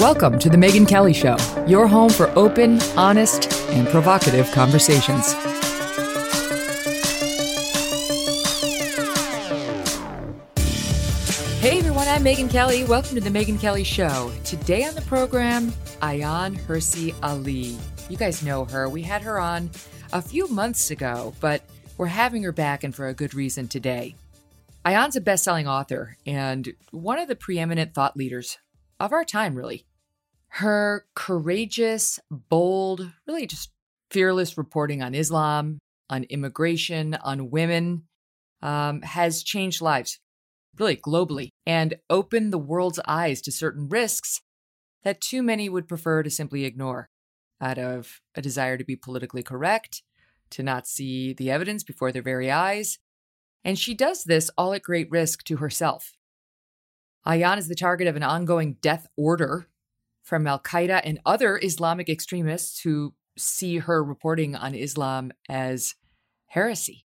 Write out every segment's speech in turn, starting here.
Welcome to The Megyn Kelly Show, your home for open, honest, and provocative conversations. Hey everyone, I'm Megyn Kelly. Welcome to The Megyn Kelly Show. Today on the program, Ayaan Hirsi Ali. You guys know her. We had her on a few months ago, but we're having her back and for a good reason today. Ayaan's a best selling author and one of the preeminent thought leaders of our time, really. Her courageous, bold, really just fearless reporting on Islam, on immigration, on women um, has changed lives, really globally, and opened the world's eyes to certain risks that too many would prefer to simply ignore out of a desire to be politically correct, to not see the evidence before their very eyes. And she does this all at great risk to herself. Ayaan is the target of an ongoing death order from Al Qaeda and other Islamic extremists who see her reporting on Islam as heresy.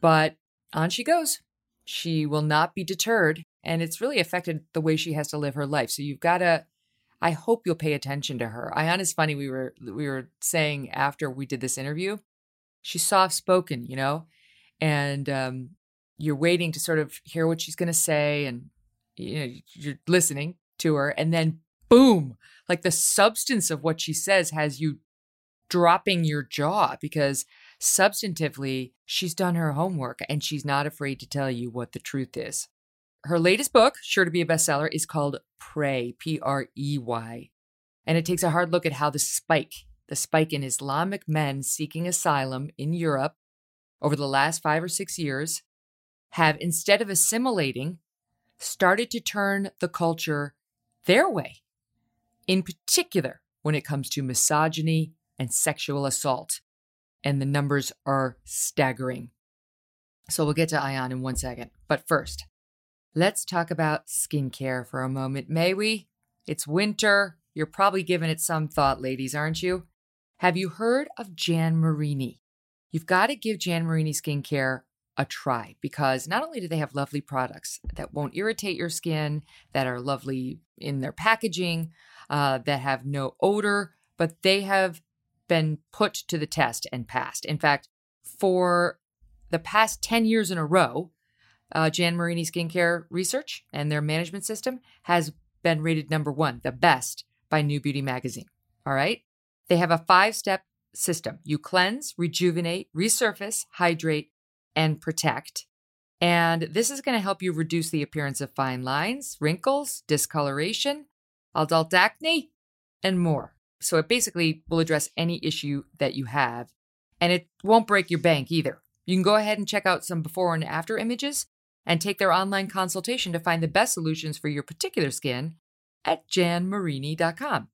But on she goes. She will not be deterred, and it's really affected the way she has to live her life. So you've got to. I hope you'll pay attention to her. Ayaan is funny. We were we were saying after we did this interview, she's soft spoken, you know, and um, you're waiting to sort of hear what she's going to say, and you know you're listening to her, and then boom, like the substance of what she says has you dropping your jaw because substantively she's done her homework and she's not afraid to tell you what the truth is. Her latest book, sure to be a bestseller, is called Prey, P R E Y. And it takes a hard look at how the spike, the spike in Islamic men seeking asylum in Europe over the last five or six years, have instead of assimilating, started to turn the culture their way, in particular when it comes to misogyny and sexual assault. And the numbers are staggering. So we'll get to Ayaan in one second. But first, let's talk about skincare for a moment, may we? It's winter. You're probably giving it some thought, ladies, aren't you? Have you heard of Jan Marini? You've got to give Jan Marini skincare a try because not only do they have lovely products that won't irritate your skin, that are lovely in their packaging, uh, that have no odor, but they have been put to the test and passed. In fact, for the past 10 years in a row, uh, Jan Marini Skincare Research and their management system has been rated number one, the best by New Beauty Magazine. All right. They have a five step system you cleanse, rejuvenate, resurface, hydrate, and protect. And this is going to help you reduce the appearance of fine lines, wrinkles, discoloration, adult acne, and more. So it basically will address any issue that you have, and it won't break your bank either. You can go ahead and check out some before and after images and take their online consultation to find the best solutions for your particular skin at janmarini.com.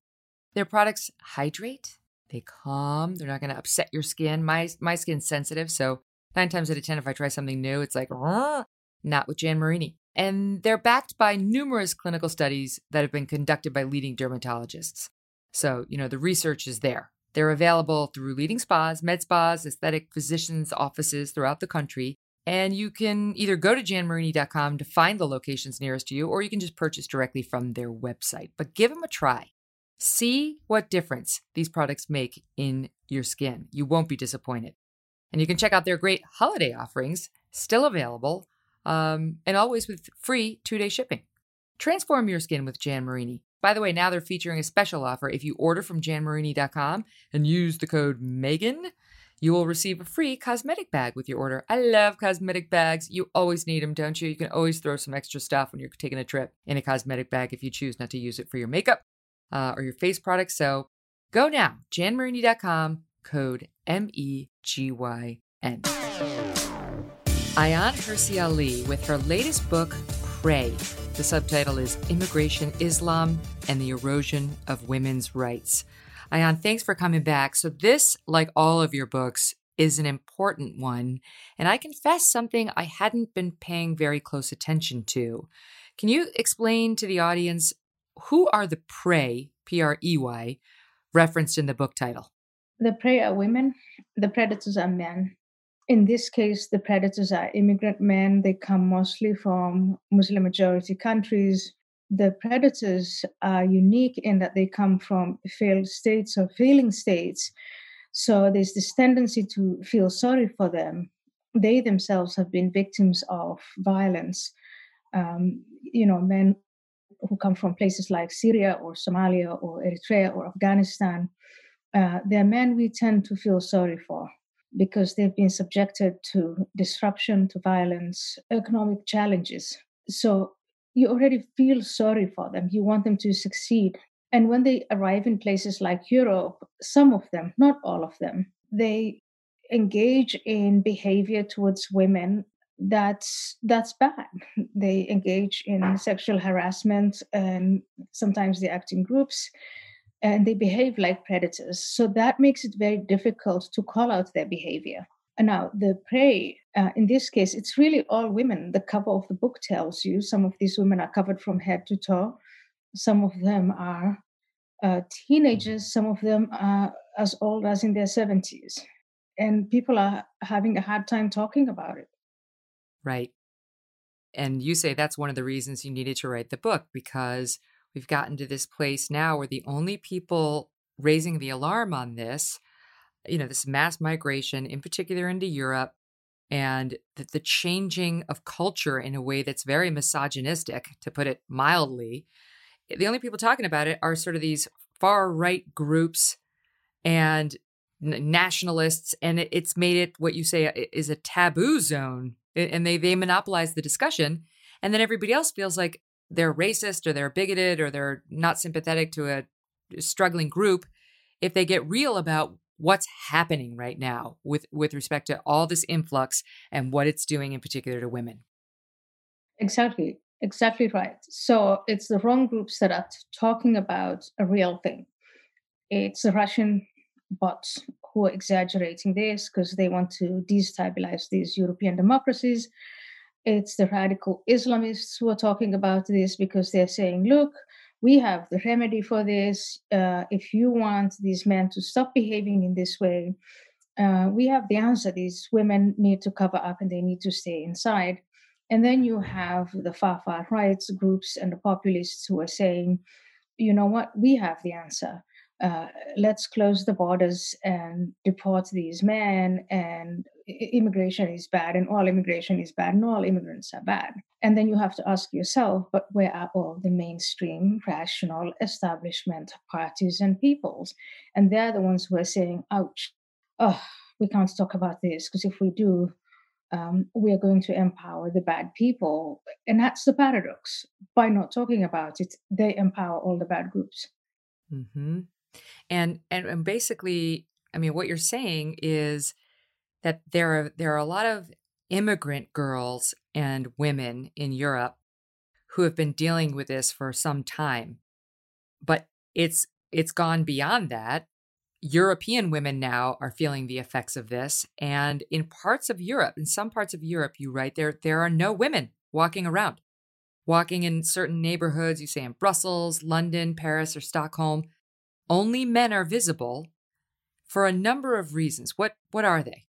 Their products hydrate, they calm, they're not going to upset your skin. My my skin's sensitive, so 9 times out of 10 if I try something new, it's like not with Jan Marini. And they're backed by numerous clinical studies that have been conducted by leading dermatologists. So, you know, the research is there. They're available through leading spas, med spas, aesthetic physicians' offices throughout the country. And you can either go to janmarini.com to find the locations nearest to you, or you can just purchase directly from their website. But give them a try. See what difference these products make in your skin. You won't be disappointed. And you can check out their great holiday offerings, still available, um, and always with free two day shipping. Transform your skin with Jan Marini. By the way, now they're featuring a special offer. If you order from janmarini.com and use the code Megyn, you will receive a free cosmetic bag with your order. I love cosmetic bags. You always need them, don't you? You can always throw some extra stuff when you're taking a trip in a cosmetic bag if you choose not to use it for your makeup uh, or your face products. So go now, janmarini.com, code M E G Y N. Ayaan Hirsi Ali with her latest book, Prey. The subtitle is Immigration, Islam, and the Erosion of Women's Rights. Ayaan, thanks for coming back. So, this, like all of your books, is an important one. And I confess something I hadn't been paying very close attention to. Can you explain to the audience who are the prey, P R E Y, referenced in the book title? The prey are women, the predators are men in this case, the predators are immigrant men. They come mostly from Muslim majority countries. The predators are unique in that they come from failed states or failing states. So there's this tendency to feel sorry for them. They themselves have been victims of violence. Um, you know, men who come from places like Syria or Somalia or Eritrea or Afghanistan, uh, they're men we tend to feel sorry for because they've been subjected to disruption, to violence, economic challenges. So you already feel sorry for them. You want them to succeed. And when they arrive in places like Europe, some of them, not all of them, they engage in behavior towards women that's that's bad they engage in sexual harassment and sometimes they act in groups and they behave like predators. So that makes it very difficult to call out their behavior. And now, the prey, uh, in this case, it's really all women. The cover of the book tells you some of these women are covered from head to toe. Some of them are uh, teenagers, some of them are as old as in their 70s. And people are having a hard time talking about it. Right. And you say that's one of the reasons you needed to write the book because we've gotten to this place now where the only people raising the alarm on this, you know, this mass migration, in particular into Europe, and the, the changing of culture in a way that's very misogynistic, to put it mildly. The only people talking about it are sort of these far right groups and nationalists, and it, it's made it what you say is a taboo zone, and they they monopolize the discussion, and then everybody else feels like they're racist or they're bigoted or they're not sympathetic to a struggling group if they get real about what's happening right now with with respect to all this influx and what it's doing in particular to women. Exactly exactly right. So it's the wrong groups that are talking about a real thing. It's the russian bots who are exaggerating this because they want to destabilize these european democracies it's the radical Islamists who are talking about this because they're saying, look, we have the remedy for this. Uh, if you want these men to stop behaving in this way, uh, we have the answer. These women need to cover up and they need to stay inside. And then you have the far, far right groups and the populists who are saying, you know what, we have the answer. Uh, let's close the borders and deport these men and immigration is bad and all immigration is bad and all immigrants are bad. And then you have to ask yourself but where are all the mainstream rational establishment parties and peoples? And they're the ones who are saying ouch. Oh we can't talk about this because if we do um, we are going to empower the bad people. And that's the paradox. By not talking about it they empower all the bad groups. Mm-hmm. And, and and basically, I mean, what you're saying is that there are there are a lot of immigrant girls and women in Europe who have been dealing with this for some time. But it's it's gone beyond that. European women now are feeling the effects of this and in parts of Europe, in some parts of Europe you write there there are no women walking around. Walking in certain neighborhoods, you say in Brussels, London, Paris or Stockholm, only men are visible for a number of reasons. What what are they?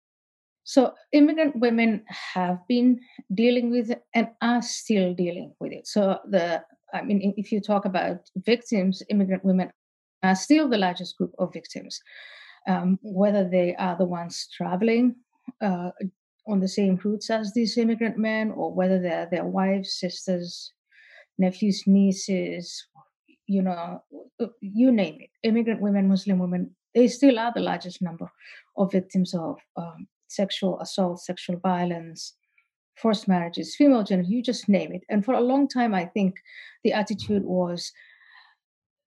So immigrant women have been dealing with and are still dealing with it. So the I mean, if you talk about victims, immigrant women are still the largest group of victims. Um, whether they are the ones traveling uh, on the same routes as these immigrant men, or whether they're their wives, sisters, nephews, nieces, you know, you name it, immigrant women, Muslim women, they still are the largest number of victims of um, sexual assault, sexual violence, forced marriages, female genital, you just name it. And for a long time, I think the attitude was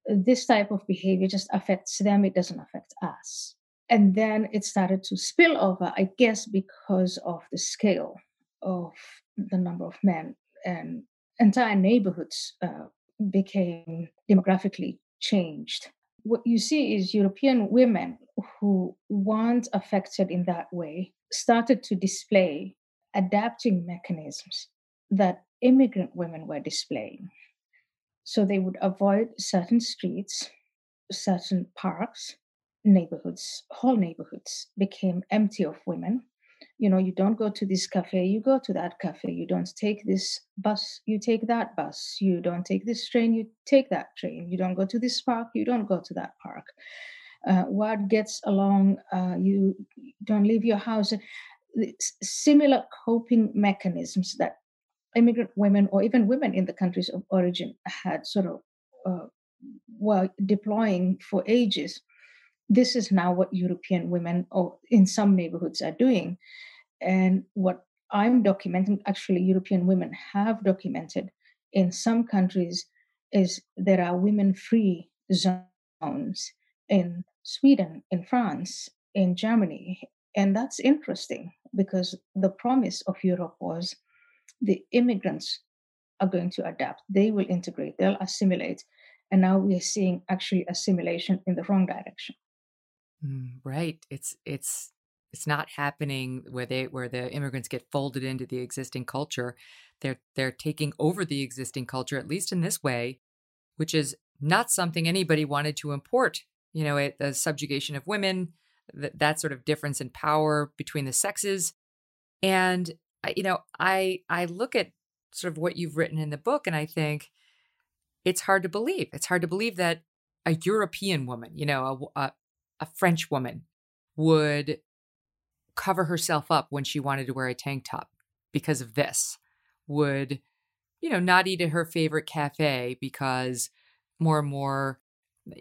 this type of behavior just affects them, it doesn't affect us. And then it started to spill over, I guess, because of the scale of the number of men and entire neighborhoods uh, became demographically changed. What you see is European women who weren't affected in that way started to display adapting mechanisms that immigrant women were displaying. So they would avoid certain streets, certain parks, neighborhoods, whole neighborhoods became empty of women. You know, you don't go to this cafe, you go to that cafe. You don't take this bus, you take that bus. You don't take this train, you take that train. You don't go to this park, you don't go to that park. Uh, what gets along, uh, you don't leave your house it's similar coping mechanisms that immigrant women or even women in the countries of origin had sort of uh, were deploying for ages. This is now what European women, or in some neighborhoods, are doing. And what I'm documenting, actually, European women have documented in some countries, is there are women free zones in Sweden, in France, in Germany. And that's interesting because the promise of Europe was the immigrants are going to adapt, they will integrate, they'll assimilate. And now we're seeing actually assimilation in the wrong direction. Mm, right. It's it's it's not happening where they where the immigrants get folded into the existing culture. They're they're taking over the existing culture, at least in this way, which is not something anybody wanted to import. You know, it, the subjugation of women, that, that sort of difference in power between the sexes. And you know, I I look at sort of what you've written in the book, and I think it's hard to believe. It's hard to believe that a European woman, you know, a, a, a French woman, would cover herself up when she wanted to wear a tank top because of this. Would you know not eat at her favorite cafe because more and more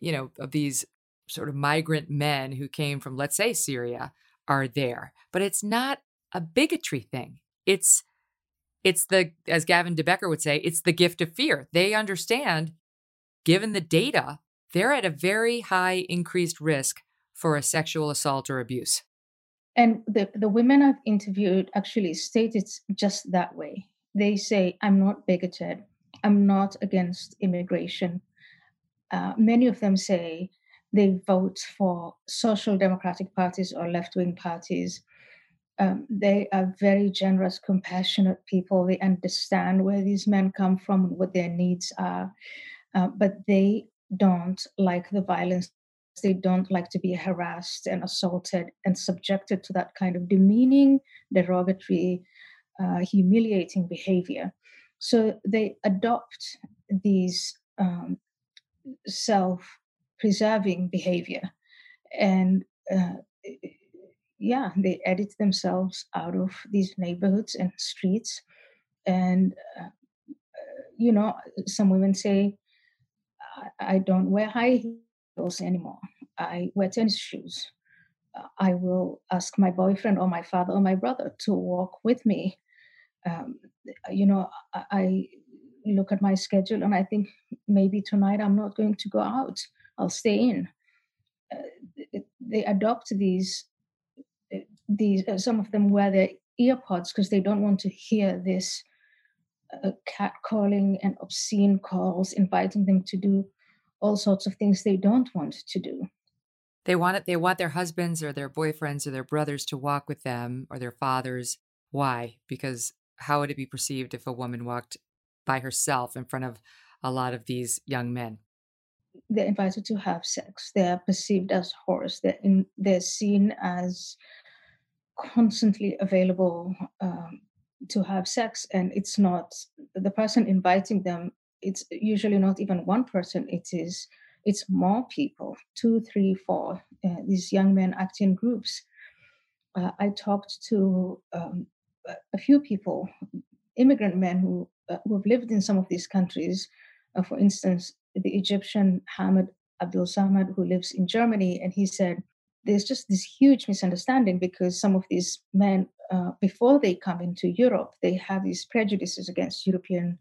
you know of these sort of migrant men who came from, let's say, Syria are there. But it's not a bigotry thing. It's it's the as Gavin de Becker would say, it's the gift of fear. They understand, given the data, they're at a very high increased risk for a sexual assault or abuse. And the, the women I've interviewed actually state it's just that way. They say, I'm not bigoted. I'm not against immigration. Uh, many of them say, they vote for social democratic parties or left wing parties. Um, they are very generous, compassionate people. They understand where these men come from what their needs are, uh, but they don't like the violence. They don't like to be harassed and assaulted and subjected to that kind of demeaning, derogatory, uh, humiliating behavior. So they adopt these um, self preserving behavior. And uh, yeah, they edit themselves out of these neighborhoods and streets. And, uh, you know, some women say, I, don't wear high heels anymore. I wear tennis shoes. Uh, I will ask my boyfriend or my father or my brother to walk with me. Um, you know, I, I look at my schedule and I think maybe tonight I'm not going to go out. I'll stay in. Uh, they adopt these these uh, some of them wear their earpods because they don't want to hear this uh, catcalling and obscene calls inviting them to do all sorts of things they don't want to do they want it they want their husbands or their boyfriends or their brothers to walk with them or their fathers why because how would it be perceived if a woman walked by herself in front of a lot of these young men they're invited to have sex. They're perceived as whores. They're in, they're seen as constantly available um, to have sex, and it's not the person inviting them. It's usually not even one person. It is it's more people, two, three, four. Uh, these young men act in groups. Uh, I talked to um, a few people immigrant men who, uh, who have lived in some of these countries. Uh, for instance, the Egyptian Hamid Abdul Samad, who lives in Germany, and he said there's just this huge misunderstanding because some of these men, uh, before they come into Europe, they have these prejudices against European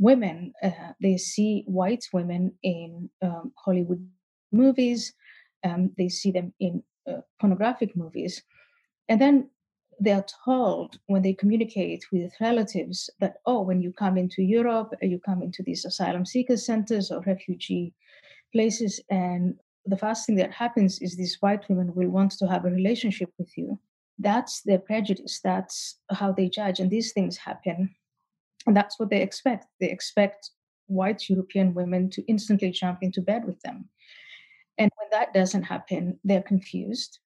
women. Uh, they see white women in um, Hollywood movies, um, they see them in uh, pornographic movies. And then they're told when they communicate with relatives that, oh, when you come into Europe, you come into these asylum seeker centers or refugee places, and the first thing that happens is these white women will want to have a relationship with you. That's their prejudice. That's how they judge. And these things happen. And that's what they expect. They expect white European women to instantly jump into bed with them. And when that doesn't happen, they're confused.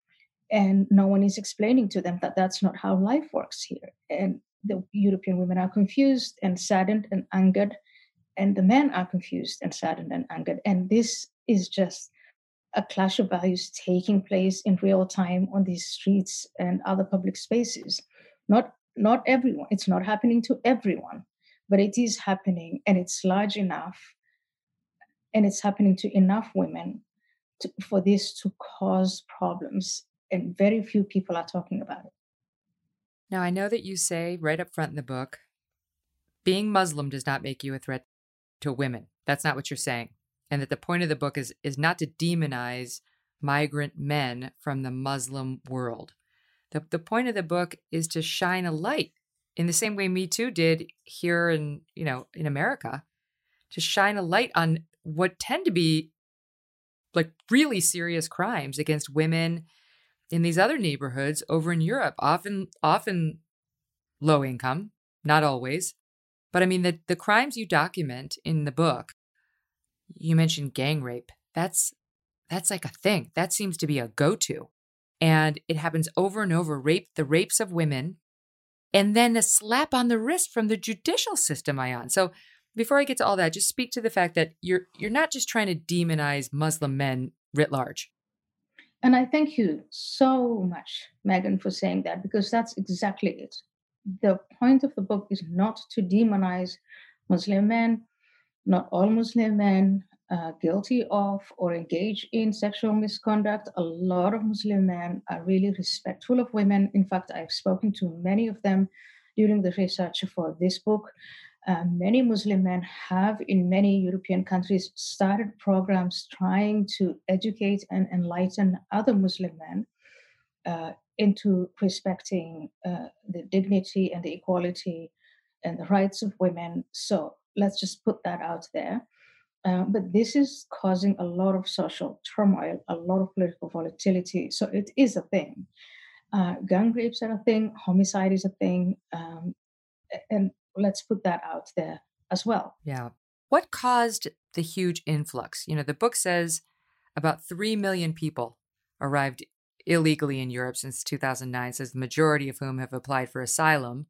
And no one is explaining to them that that's not how life works here. And the European women are confused and saddened and angered. And the men are confused and saddened and angered. And this is just a clash of values taking place in real time on these streets and other public spaces. Not not everyone. It's not happening to everyone, but it is happening, and it's large enough, and it's happening to enough women to, for this to cause problems, and very few people are talking about it. Now, I know that you say right up front in the book, being Muslim does not make you a threat to women. That's not what you're saying and that the point of the book is is not to demonize migrant men from the Muslim world. The, the point of the book is to shine a light in the same way Me Too did here in, you know, in America, to shine a light on what tend to be like really serious crimes against women in these other neighborhoods over in Europe, often often low income, not always. But I mean the the crimes you document in the book you mentioned gang rape. That's that's like a thing. That seems to be a go-to. And it happens over and over, rape the rapes of women and then a slap on the wrist from the judicial system Ayaan. So before I get to all that, just speak to the fact that you're you're not just trying to demonize Muslim men writ large. And I thank you so much, Megyn, for saying that because that's exactly it. The point of the book is not to demonize Muslim men, not all Muslim men uh, guilty of or engage in sexual misconduct. A lot of Muslim men are really respectful of women. In fact, I've spoken to many of them during the research for this book. Uh, many Muslim men have, in many European countries, started programs trying to educate and enlighten other Muslim men uh, into respecting uh, the dignity and the equality and the rights of women. So let's just put that out there. Uh, but this is causing a lot of social turmoil, a lot of political volatility. So it is a thing. Uh, rapes are a thing, homicide is a thing. Um, and let's put that out there as well. Yeah. What caused the huge influx? You know, the book says about 3 million people arrived illegally in Europe since 2009, says the majority of whom have applied for asylum.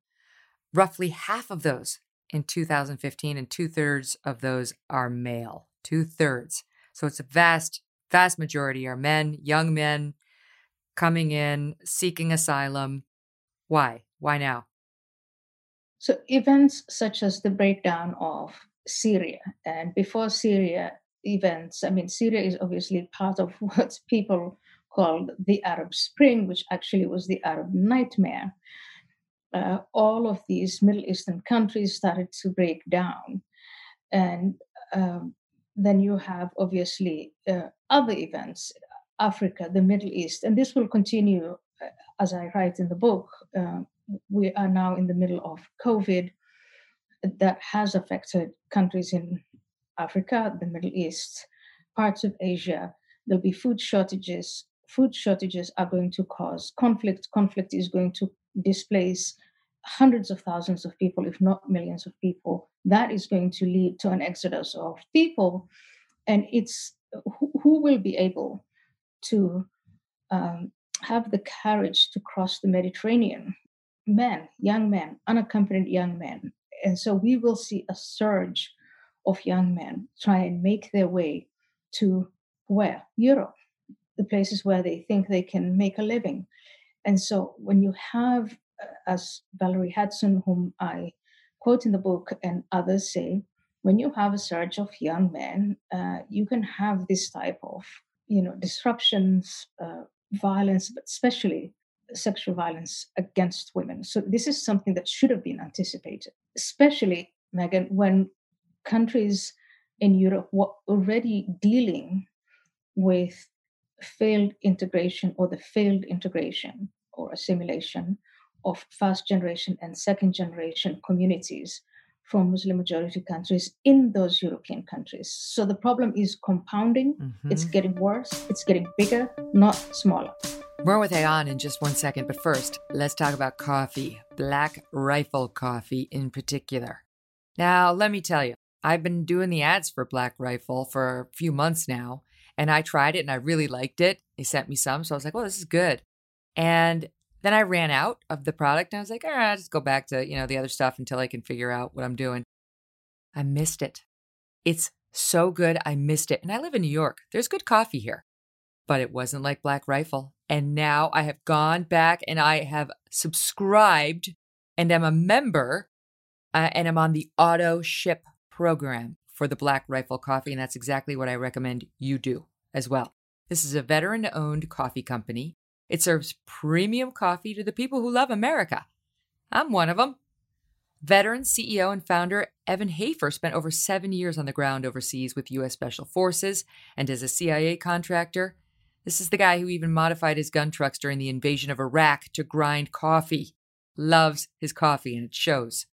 Roughly half of those in 2015, and two thirds of those are male. Two thirds. So it's a vast, vast majority are men, young men coming in, seeking asylum. Why? Why now? So events such as the breakdown of Syria and before Syria events, I mean, Syria is obviously part of what people called the Arab Spring, which actually was the Arab nightmare uh, all of these Middle Eastern countries started to break down. And um, then you have obviously uh, other events, Africa, the Middle East, and this will continue uh, as I write in the book. Uh, we are now in the middle of COVID that has affected countries in Africa, the Middle East, parts of Asia. There'll be food shortages. Food shortages are going to cause conflict. Conflict is going to displace hundreds of thousands of people, if not millions of people, that is going to lead to an exodus of people. And it's who, who will be able to um, have the courage to cross the Mediterranean? Men, young men, unaccompanied young men. And so we will see a surge of young men try and make their way to where? Europe, the places where they think they can make a living. And so when you have as Valerie Hudson, whom I quote in the book, and others say, when you have a surge of young men, uh, you can have this type of, you know, disruptions, uh, violence, but especially sexual violence against women. So this is something that should have been anticipated, especially Megyn, when countries in Europe were already dealing with failed integration or the failed integration or assimilation of first generation and second generation communities from Muslim majority countries in those European countries. So the problem is compounding, mm-hmm. it's getting worse, it's getting bigger, not smaller. More with Ayaan in just one second, but first, let's talk about coffee, Black Rifle coffee in particular. Now, let me tell you, I've been doing the ads for Black Rifle for a few months now, and I tried it and I really liked it. They sent me some, so I was like, well, this is good. And then I ran out of the product and I was like, all right, I'll just go back to, you know, the other stuff until I can figure out what I'm doing. I missed it. It's so good. I missed it. And I live in New York. There's good coffee here, but it wasn't like Black Rifle. And now I have gone back and I have subscribed and I'm a member uh, and I'm on the auto ship program for the Black Rifle coffee. And that's exactly what I recommend you do as well. This is a veteran owned coffee company it serves premium coffee to the people who love America. I'm one of them. Veteran CEO and founder Evan Hafer spent over seven years on the ground overseas with U.S. Special Forces and as a CIA contractor. This is the guy who even modified his gun trucks during the invasion of Iraq to grind coffee. Loves his coffee, and it shows.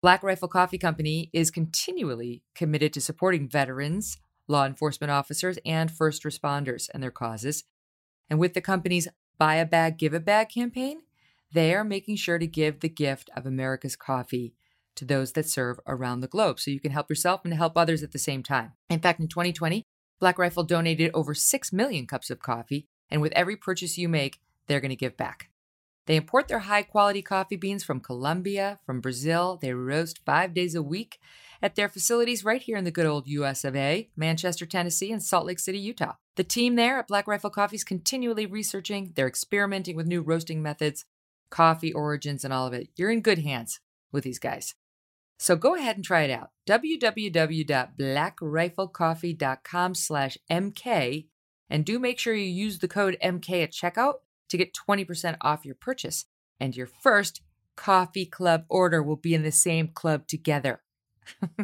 Black Rifle Coffee Company is continually committed to supporting veterans, law enforcement officers, and first responders and their causes. And with the company's Buy a Bag, Give a Bag campaign, they are making sure to give the gift of America's coffee to those that serve around the globe so you can help yourself and help others at the same time. In fact, in 2020, Black Rifle donated over 6 million cups of coffee, and with every purchase you make, they're going to give back. They import their high quality coffee beans from Colombia, from Brazil. They roast five days a week at their facilities right here in the good old US of A, Manchester, Tennessee, and Salt Lake City, Utah. The team there at Black Rifle Coffee is continually researching, they're experimenting with new roasting methods, coffee origins, and all of it. You're in good hands with these guys. So go ahead and try it out. www.blackriflecoffee.com slash MK and do make sure you use the code MK at checkout to get 20% off your purchase. And your first coffee club order will be in the same club together.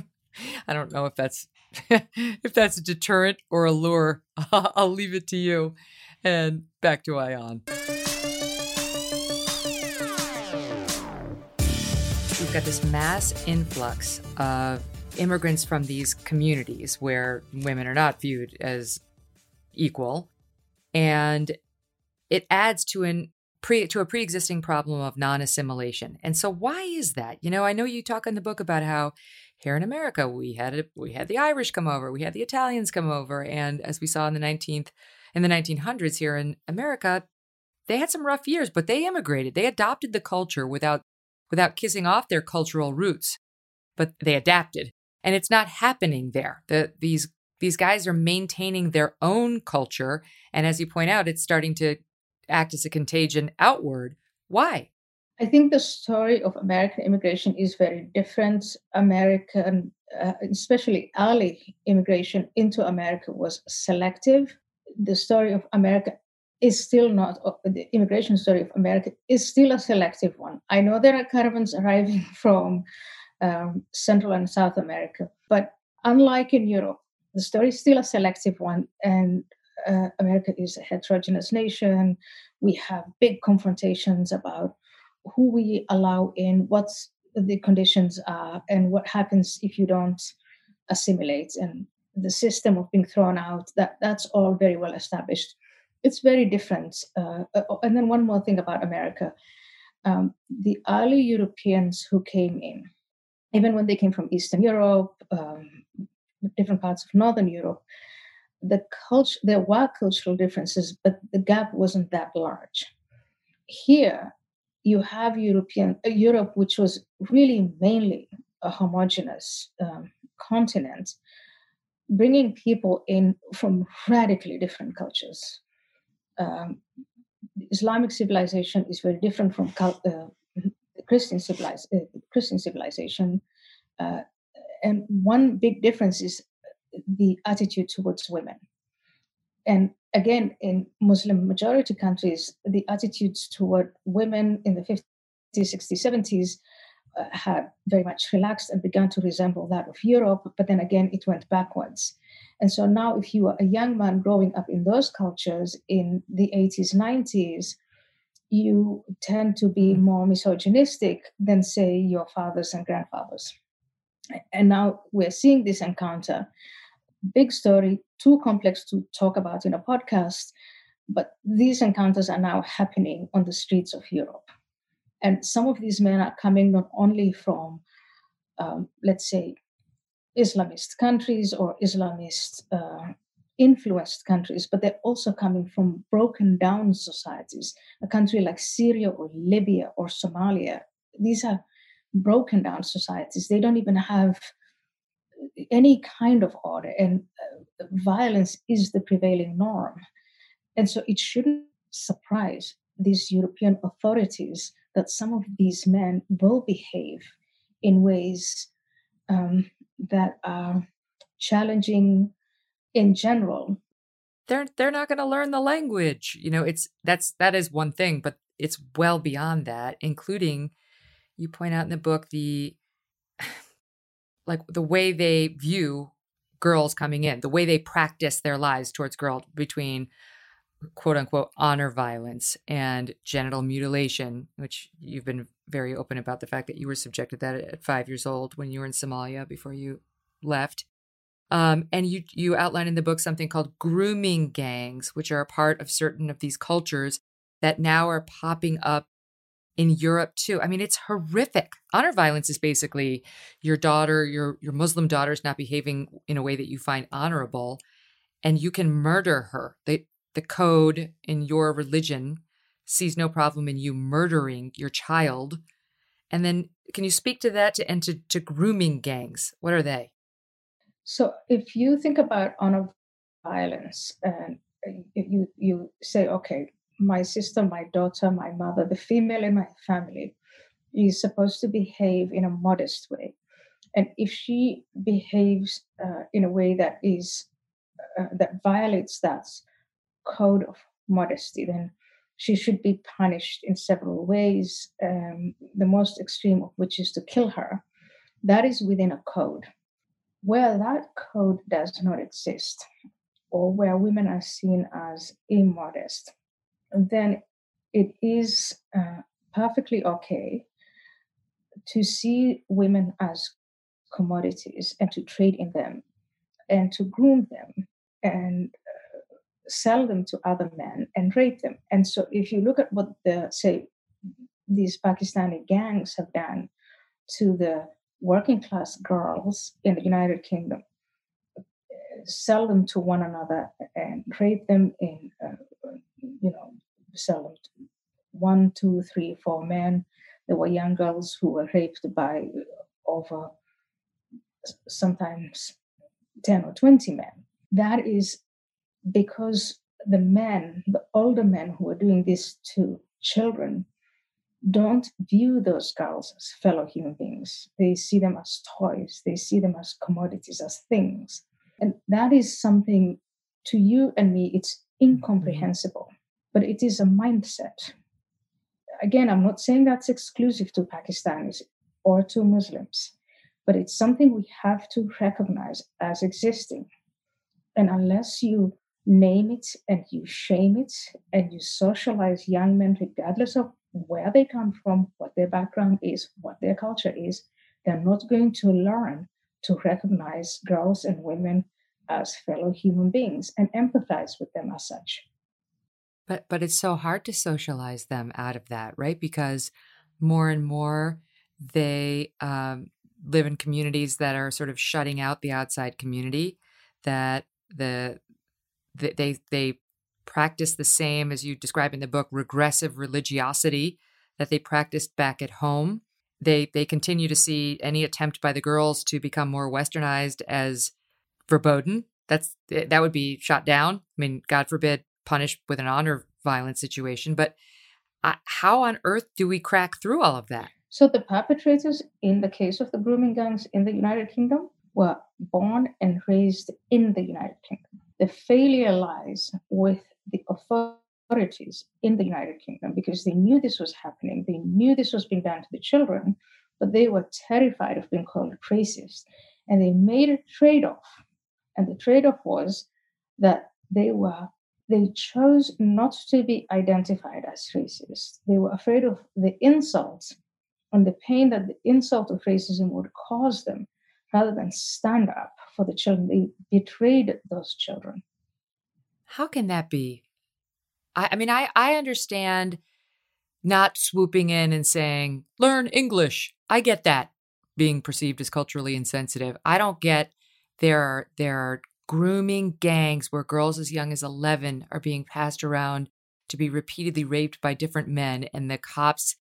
I don't know if that's if that's a deterrent or a lure. I'll leave it to you. And back to Ayaan. We've got this mass influx of immigrants from these communities where women are not viewed as equal. And it adds to an pre to a pre-existing problem of non-assimilation. And so why is that? You know, I know you talk in the book about how here in America we had a, we had the Irish come over, we had the Italians come over, and as we saw in the 19th in the 1900s here in America, they had some rough years, but they immigrated. They adopted the culture without without kissing off their cultural roots, but they adapted. And it's not happening there. The, these these guys are maintaining their own culture, and as you point out, it's starting to act as a contagion outward. Why? I think the story of American immigration is very different. American, uh, especially early immigration into America, was selective. The story of America is still not, uh, the immigration story of America is still a selective one. I know there are caravans arriving from um, Central and South America, but unlike in Europe, the story is still a selective one. And uh, America is a heterogeneous nation. We have big confrontations about who we allow in, what's the conditions are, and what happens if you don't assimilate. And the system of being thrown out, that, that's all very well established. It's very different. Uh, uh and then one more thing about America. Um, the early Europeans who came in, even when they came from Eastern Europe, um, different parts of Northern Europe, the culture there were cultural differences, but the gap wasn't that large. Here, you have European uh, Europe, which was really mainly a homogenous um, continent, bringing people in from radically different cultures. Um, Islamic civilization is very different from uh, Christian, civiliz- uh, Christian civilization. Uh, and one big difference is the attitude towards women. And again, in Muslim majority countries, the attitudes toward women in the 50s, 60s, 70s uh, had very much relaxed and began to resemble that of Europe. But then again, it went backwards. And so now, if you are a young man growing up in those cultures in the 80s, 90s, you tend to be more misogynistic than, say, your fathers and grandfathers. And now we're seeing this encounter. Big story, too complex to talk about in a podcast, but these encounters are now happening on the streets of Europe. And some of these men are coming not only from, um, let's say, Islamist countries or Islamist uh, influenced countries, but they're also coming from broken down societies. A country like Syria or Libya or Somalia, these are broken down societies. They don't even have any kind of order, and uh, violence is the prevailing norm. And so it shouldn't surprise these European authorities that some of these men will behave in ways um, that are challenging in general they're they're not going to learn the language you know it's that's that is one thing but it's well beyond that including you point out in the book the like the way they view girls coming in the way they practice their lives towards girls between quote unquote honor violence and genital mutilation which you've been very open about the fact that you were subjected to that at five years old when you were in somalia before you left. Um, and you you outline in the book something called grooming gangs, which are a part of certain of these cultures that now are popping up in Europe too. I mean, it's horrific. Honor violence is basically your daughter, your your Muslim daughter is not behaving in a way that you find honorable, and you can murder her. The the code in your religion sees no problem in you murdering your child. And then can you speak to that to, and to, to grooming gangs? What are they? So if you think about honor violence and uh, you you say, okay, my sister, my daughter, my mother, the female in my family is supposed to behave in a modest way. And if she behaves uh, in a way that is uh, that violates that code of modesty, then she should be punished in several ways. Um, the most extreme of which is to kill her. That is within a code. Where that code does not exist, or where women are seen as immodest, then it is uh, perfectly okay to see women as commodities and to trade in them and to groom them and uh, sell them to other men and rape them. And so, if you look at what the say these Pakistani gangs have done to the working class girls in the United Kingdom sell them to one another and rape them in, uh, you know, sell them to one, two, three, four men. There were young girls who were raped by over sometimes 10 or 20 men. That is because the men, the older men who are doing this to children, don't view those girls as fellow human beings. They see them as toys, they see them as commodities, as things. And that is something to you and me, it's mm-hmm. incomprehensible, but it is a mindset. Again, I'm not saying that's exclusive to Pakistanis or to Muslims, but it's something we have to recognize as existing. And unless you name it and you shame it and you socialize young men, regardless of where they come from, what their background is, what their culture is, they're not going to learn to recognize girls and women as fellow human beings and empathize with them as such. But but it's so hard to socialize them out of that, right? Because more and more they um, live in communities that are sort of shutting out the outside community. That the, the they they practice the same as you describe in the book regressive religiosity that they practiced back at home they they continue to see any attempt by the girls to become more westernized as verboten that's that would be shot down i mean god forbid punished with an honor violence situation but uh, how on earth do we crack through all of that So the perpetrators in the case of the grooming gangs in the United Kingdom were born and raised in the United Kingdom. The failure lies with the authorities in the United Kingdom because they knew this was happening. They knew this was being done to the children, but they were terrified of being called racist. And they made a trade off. And the trade off was that they were they chose not to be identified as racist. They were afraid of the insults and the pain that the insult of racism would cause them rather than stand up for the children. They betrayed those children. How can that be? I, I mean, I, I understand not swooping in and saying, learn English. I get that being perceived as culturally insensitive. I don't get there are there are grooming gangs where girls as young as 11 are being passed around to be repeatedly raped by different men and the cops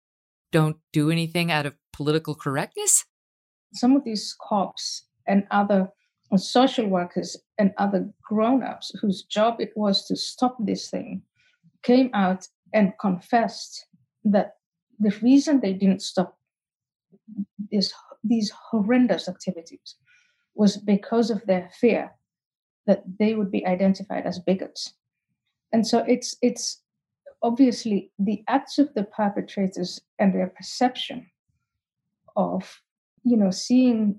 don't do anything out of political correctness? Some of these cops and other social workers and other grown ups whose job it was to stop this thing came out and confessed that the reason they didn't stop this, these horrendous activities was because of their fear that they would be identified as bigots. And so it's it's obviously the acts of the perpetrators and their perception of you know seeing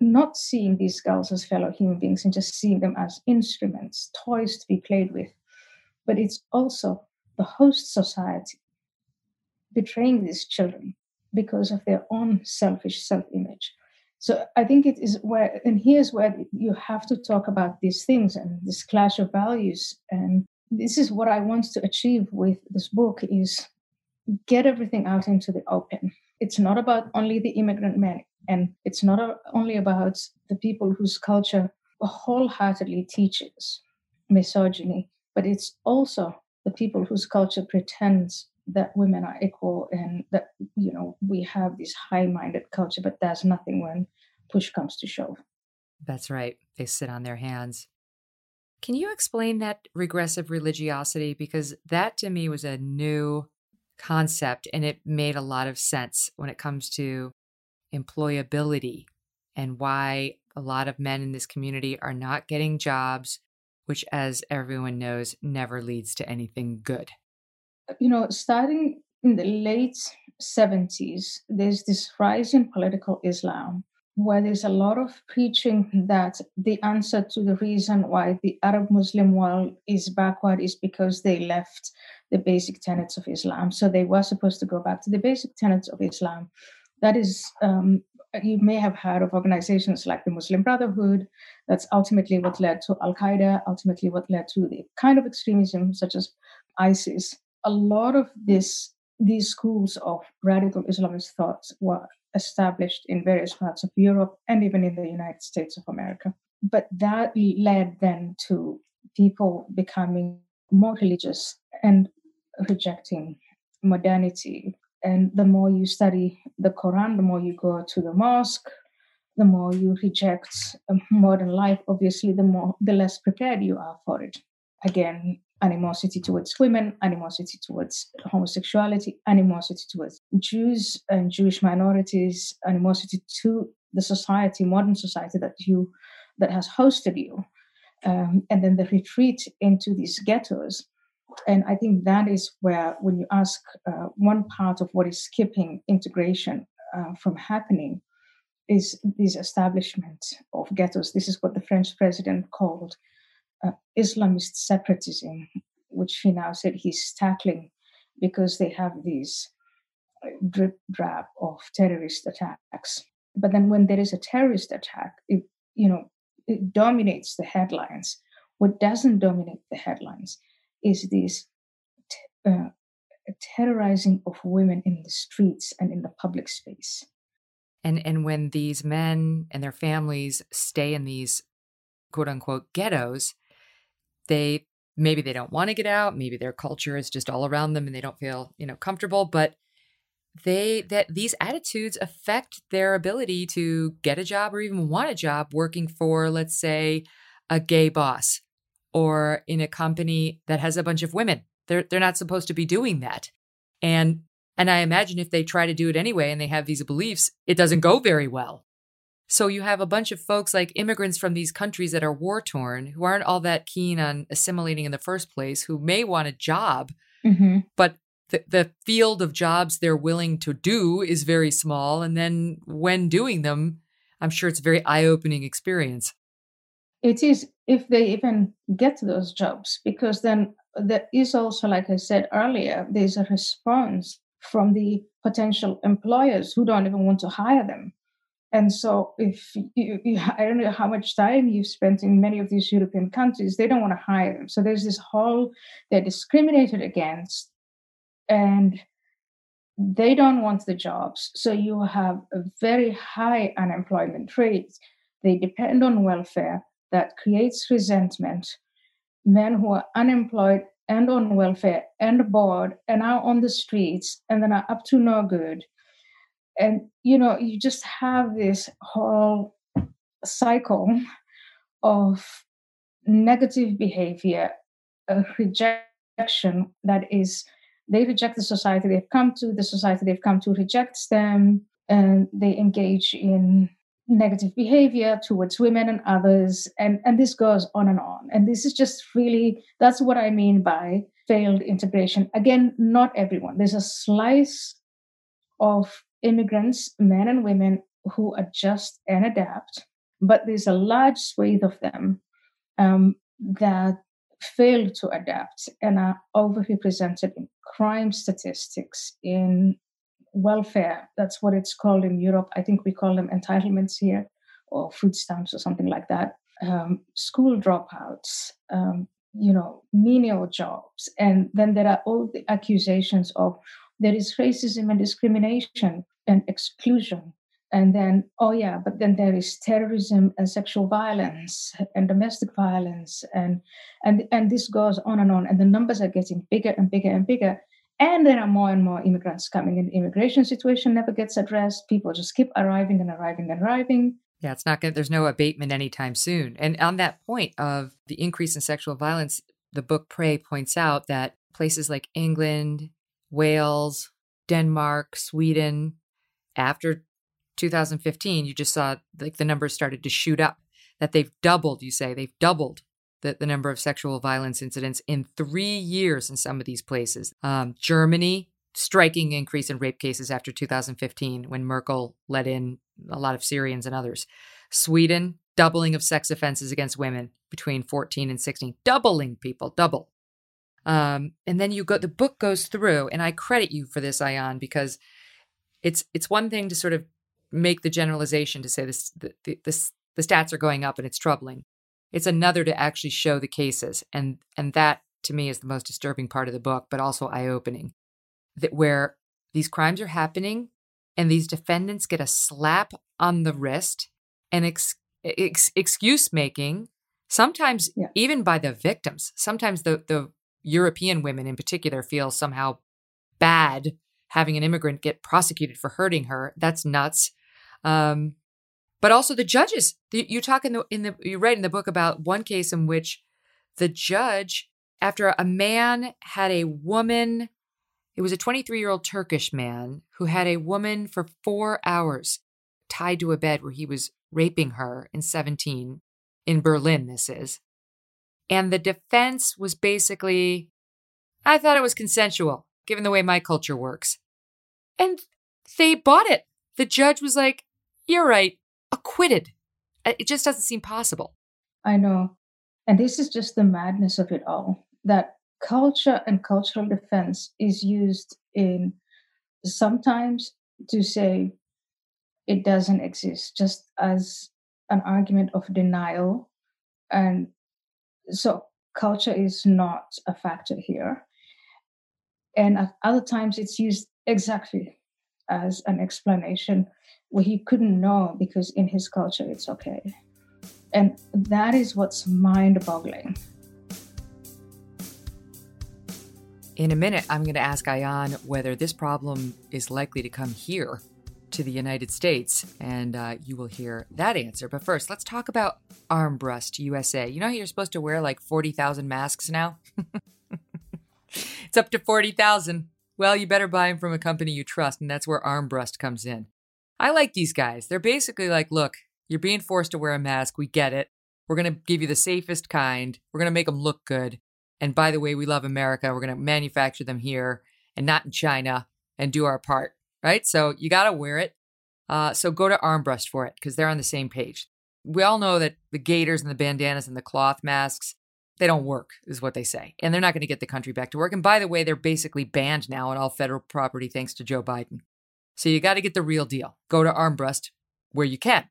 not seeing these girls as fellow human beings and just seeing them as instruments toys to be played with but it's also the host society betraying these children because of their own selfish self-image so i think it is where and here's where you have to talk about these things and this clash of values and this is what I want to achieve with this book is get everything out into the open. It's not about only the immigrant men, and it's not only about the people whose culture wholeheartedly teaches misogyny, but it's also the people whose culture pretends that women are equal and that you know we have this high-minded culture, but there's nothing when push comes to shove. That's right. They sit on their hands. Can you explain that regressive religiosity? Because that to me was a new concept and it made a lot of sense when it comes to employability and why a lot of men in this community are not getting jobs, which, as everyone knows, never leads to anything good. You know, starting in the late 70s, there's this rise in political Islam where there's a lot of preaching that the answer to the reason why the Arab Muslim world is backward is because they left the basic tenets of Islam. So they were supposed to go back to the basic tenets of Islam. That is, um, you may have heard of organizations like the Muslim Brotherhood. That's ultimately what led to Al Qaeda, ultimately, what led to the kind of extremism such as ISIS. A lot of this, these schools of radical Islamist thoughts were established in various parts of Europe and even in the United States of America. But that led then to people becoming more religious and rejecting modernity. And the more you study the Quran, the more you go to the mosque, the more you reject uh, modern life, obviously, the more the less prepared you are for it. Again, animosity towards women, animosity towards homosexuality, animosity towards Jews and Jewish minorities, animosity to the society, modern society that you that has hosted you, um, and then the retreat into these ghettos. And I think that is where, when you ask uh, one part of what is keeping integration uh, from happening, is this establishment of ghettos. This is what the French president called uh, Islamist separatism, which he now said he's tackling because they have these drip drab of terrorist attacks. But then when there is a terrorist attack, it you know it dominates the headlines. What doesn't dominate the headlines is this t- uh, terrorizing of women in the streets and in the public space. And and when these men and their families stay in these quote unquote ghettos, they maybe they don't want to get out maybe their culture is just all around them and they don't feel you know comfortable but they that these attitudes affect their ability to get a job or even want a job working for let's say a gay boss or in a company that has a bunch of women they're they're not supposed to be doing that and And I imagine if they try to do it anyway and they have these beliefs, it doesn't go very well. So you have a bunch of folks like immigrants from these countries that are war torn, who aren't all that keen on assimilating in the first place, who may want a job, Mm-hmm. but the, the field of jobs they're willing to do is very small. And then when doing them, I'm sure it's a very eye opening experience. It is if they even get those jobs, because then there is also, like I said earlier, there's a response from the potential employers who don't even want to hire them. And so, if you, you, I don't know how much time you've spent in many of these European countries, they don't want to hire them. So there's this whole they're discriminated against, and they don't want the jobs. So you have a very high unemployment rate. They depend on welfare that creates resentment. Men who are unemployed and on welfare and bored and are on the streets and then are up to no good and you know you just have this whole cycle of negative behavior rejection that is they reject the society they've come to the society they've come to rejects them and they engage in negative behavior towards women and others and and this goes on and on. And this is just really that's what i mean by failed integration. Again not everyone. There's a slice of immigrants, men and women, who adjust and adapt, but there's a large swathe of them um, that fail to adapt and are overrepresented in crime statistics, in welfare. That's what it's called in Europe. I think we call them entitlements here, or food stamps, or something like that. Um, school dropouts, um, you know, menial jobs, and then there are all the accusations of there is racism and discrimination and exclusion. And then, oh yeah, but then there is terrorism and sexual violence and domestic violence, and and and this goes on and on. And the numbers are getting bigger and bigger and bigger. And there are more and more immigrants coming and The immigration situation never gets addressed. People just keep arriving and arriving and arriving. Yeah, it's not good. There's no abatement anytime soon. And on that point of the increase in sexual violence, the book Prey points out that places like England, Wales, Denmark, Sweden, after 2015, you just saw like the numbers started to shoot up. That they've doubled, you say they've doubled the, the number of sexual violence incidents in three years in some of these places. Um, Germany, striking increase in rape cases after 2015 when Merkel let in a lot of Syrians and others. Sweden, doubling of sex offenses against women between 14 and 16, doubling people, double. Um, and then you go, the book goes through, and I credit you for this, Ayaan, because it's it's one thing to sort of make the generalization to say this the, the, this, the stats are going up and it's troubling. It's another to actually show the cases, and and that to me is the most disturbing part of the book, but also eye opening. That where these crimes are happening, and these defendants get a slap on the wrist and ex, ex, excuse making, sometimes Yeah. even by the victims. Sometimes the the European women in particular feel somehow bad having an immigrant get prosecuted for hurting her. That's nuts. Um, but also the judges. You talk in the in the you write in the book about one case in which the judge, after a man had a woman, it was a 23 year old Turkish man who had a woman for four hours tied to a bed where he was raping her in 17 in Berlin. This is, and the defense was basically, I thought it was consensual, given the way my culture works. And they bought it. The judge was like, You're right, acquitted. Uh, It just doesn't seem possible. I know. And this is just the madness of it all that culture and cultural defense is used in sometimes to say it doesn't exist, just as an argument of denial. And so culture is not a factor here. And at other times it's used exactly as an explanation where he couldn't know because in his culture it's okay. And that is what's mind boggling. In a minute, I'm going to ask Ayaan whether this problem is likely to come here to the United States, and uh, you will hear that answer. But first, let's talk about Armbrust USA. You know how you're supposed to wear like 40,000 masks now? it's up to 40,000. Well, you better buy them from a company you trust, and that's where Armbrust comes in. I like these guys. They're basically like, look, you're being forced to wear a mask. We get it. We're going to give you the safest kind. We're going to make them look good. And by the way, we love America. We're going to manufacture them here and not in China and do our part, right? So you got to wear it. Uh, so go to Armbrust for it because they're on the same page. We all know that the gaiters and the bandanas and the cloth masks, they don't work, is what they say. And they're not going to get the country back to work. And by the way, they're basically banned now on all federal property thanks to Joe Biden. So you got to get the real deal. Go to Armbrust where you can.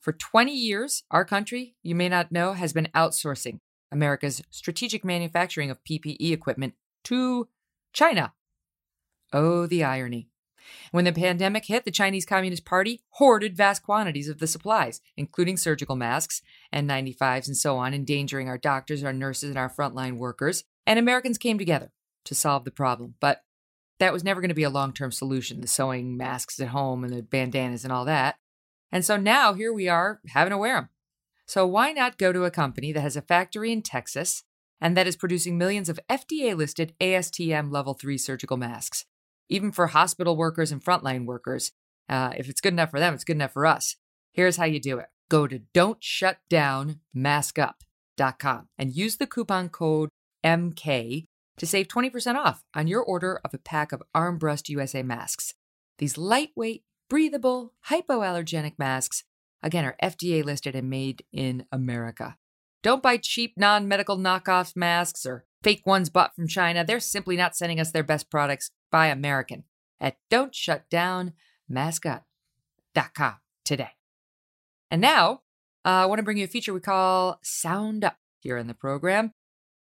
For 20 years, our country, you may not know, has been outsourcing America's strategic manufacturing of PPE equipment to China. Oh, the irony. When the pandemic hit, the Chinese Communist Party hoarded vast quantities of the supplies, including surgical masks, N95s, and so on, endangering our doctors, our nurses, and our frontline workers. And Americans came together to solve the problem. But that was never going to be a long term solution the sewing masks at home and the bandanas and all that. And so now here we are having to wear them. So why not go to a company that has a factory in Texas and that is producing millions of FDA listed ASTM level 3 surgical masks? Even for hospital workers and frontline workers. Uh, if it's good enough for them, it's good enough for us. Here's how you do it go to don'tshutdownmaskup.com and use the coupon code MK to save 20% off on your order of a pack of Armbrust USA masks. These lightweight, breathable, hypoallergenic masks, again, are FDA listed and made in America. Don't buy cheap non medical knockoff masks or fake ones bought from China. They're simply not sending us their best products. Buy American at don'tshutdownmaskup.com today. And now, uh, I want to bring you a feature we call Sound Up here in the program.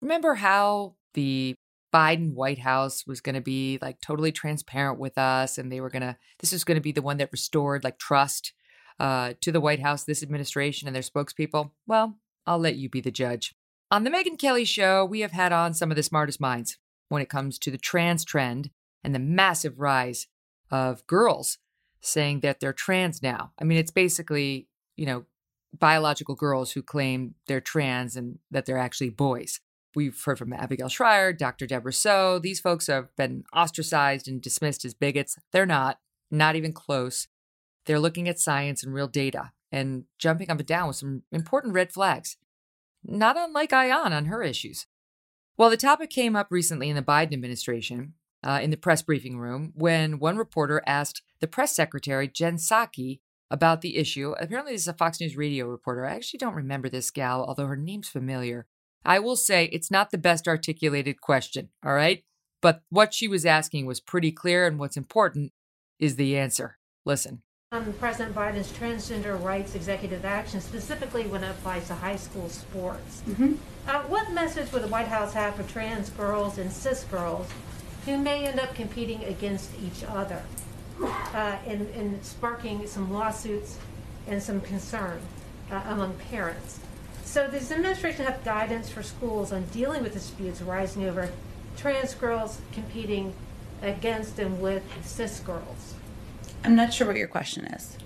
Remember how the Biden White House was going to be like totally transparent with us and they were going to, this is going to be the one that restored like trust uh, to the White House, this administration, and their spokespeople? Well, I'll let you be the judge. On the Megyn Kelly show, we have had on some of the smartest minds when it comes to the trans trend and the massive rise of girls saying that they're trans now. I mean, it's basically, you know, biological girls who claim they're trans and that they're actually boys. We've heard from Abigail Shrier, Dr. Debra Soh. These folks have been ostracized and dismissed as bigots. They're not, not even close. They're looking at science and real data and jumping up and down with some important red flags, not unlike Ayaan on her issues. Well, the topic came up recently in the Biden administration uh, in the press briefing room when one reporter asked the press secretary, Jen Psaki, about the issue. Apparently, this is a Fox News radio reporter. I actually don't remember this gal, although her name's familiar. I will say it's not the best articulated question, all right? But what she was asking was pretty clear, and what's important is the answer. Listen on President Biden's transgender rights executive action, specifically when it applies to high school sports. Mm-hmm. Uh, what message would the White House have for trans girls and cis girls who may end up competing against each other uh, and, and, sparking some lawsuits and some concern uh, among parents? So, does the administration have guidance for schools on dealing with disputes arising over trans girls competing against and with cis girls? I'm not sure what your question is.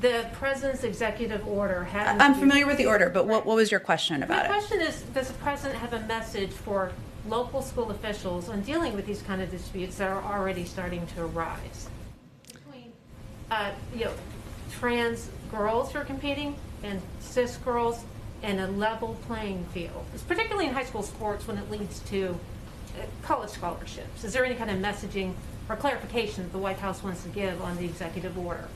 The president's executive order. I'm familiar with the order, but what, what was your question about it? The question is, does the president have a message for local school officials on dealing with these kind of disputes that are already starting to arise? Between, uh, you know, trans girls who are competing and cis girls and a level playing field, it's particularly in high school sports when it leads to uh, college scholarships. Is there any kind of messaging or clarification that the White House wants to give on the executive order?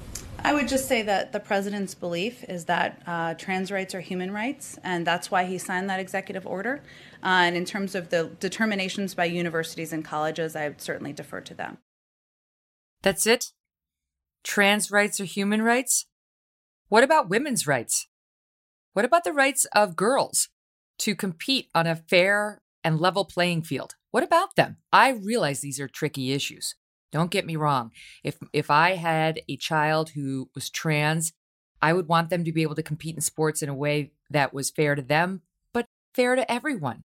I would just say that the president's belief is that uh, trans rights are human rights, and that's why he signed that executive order. Uh, and in terms of the determinations by universities and colleges, I would certainly defer to them. That's it? Trans rights are human rights? What about women's rights? What about the rights of girls to compete on a fair and level playing field? What about them? I realize these are tricky issues. Don't get me wrong. If if I had a child who was trans, I would want them to be able to compete in sports in a way that was fair to them, but fair to everyone.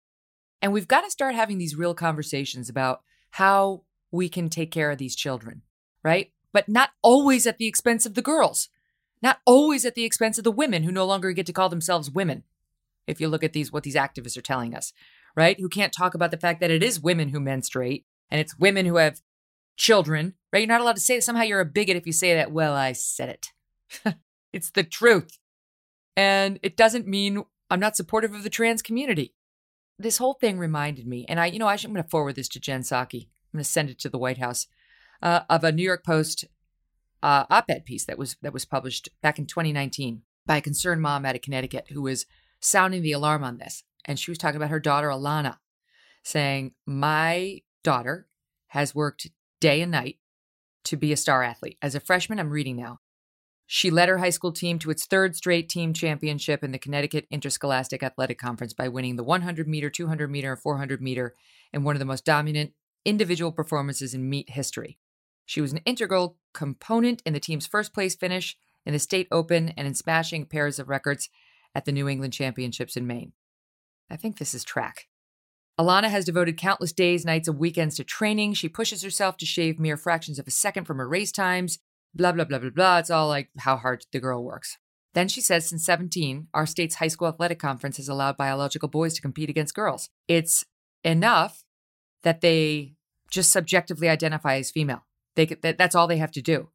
And we've got to start having these real conversations about how we can take care of these children, right? But not always at the expense of the girls. Not always at the expense of the women who no longer get to call themselves women. If you look at these what these activists are telling us, right? Who can't talk about the fact that it is women who menstruate and it's women who have children, right? You're not allowed to say it. Somehow you're a bigot if you say that. Well, I said it. it's the truth. And it doesn't mean I'm not supportive of the trans community. This whole thing reminded me, and I, you know, I'm going to forward this to Jen Psaki. I'm going to send it to the White House uh, of a New York Post uh, op-ed piece that was that was published back in 2019 by a concerned mom out of Connecticut who was sounding the alarm on this, and she was talking about her daughter Alana, saying, "My daughter has worked day and night to be a star athlete. As a freshman, I'm reading now. She led her high school team to its third straight team championship in the Connecticut Interscholastic Athletic Conference by winning the 100 meter, 200 meter, and 400 meter in one of the most dominant individual performances in meet history. She was an integral component in the team's first place finish in the state open and in smashing pairs of records at the New England Championships in Maine. I think this is track. Alana has devoted countless days, nights, and weekends to training. She pushes herself to shave mere fractions of a second from her race times. Blah, blah, blah, blah, blah. It's all like how hard the girl works. Then she says, since 17, our state's high school athletic conference has allowed biological boys to compete against girls. It's enough that they just subjectively identify as female. They, that's all they have to do.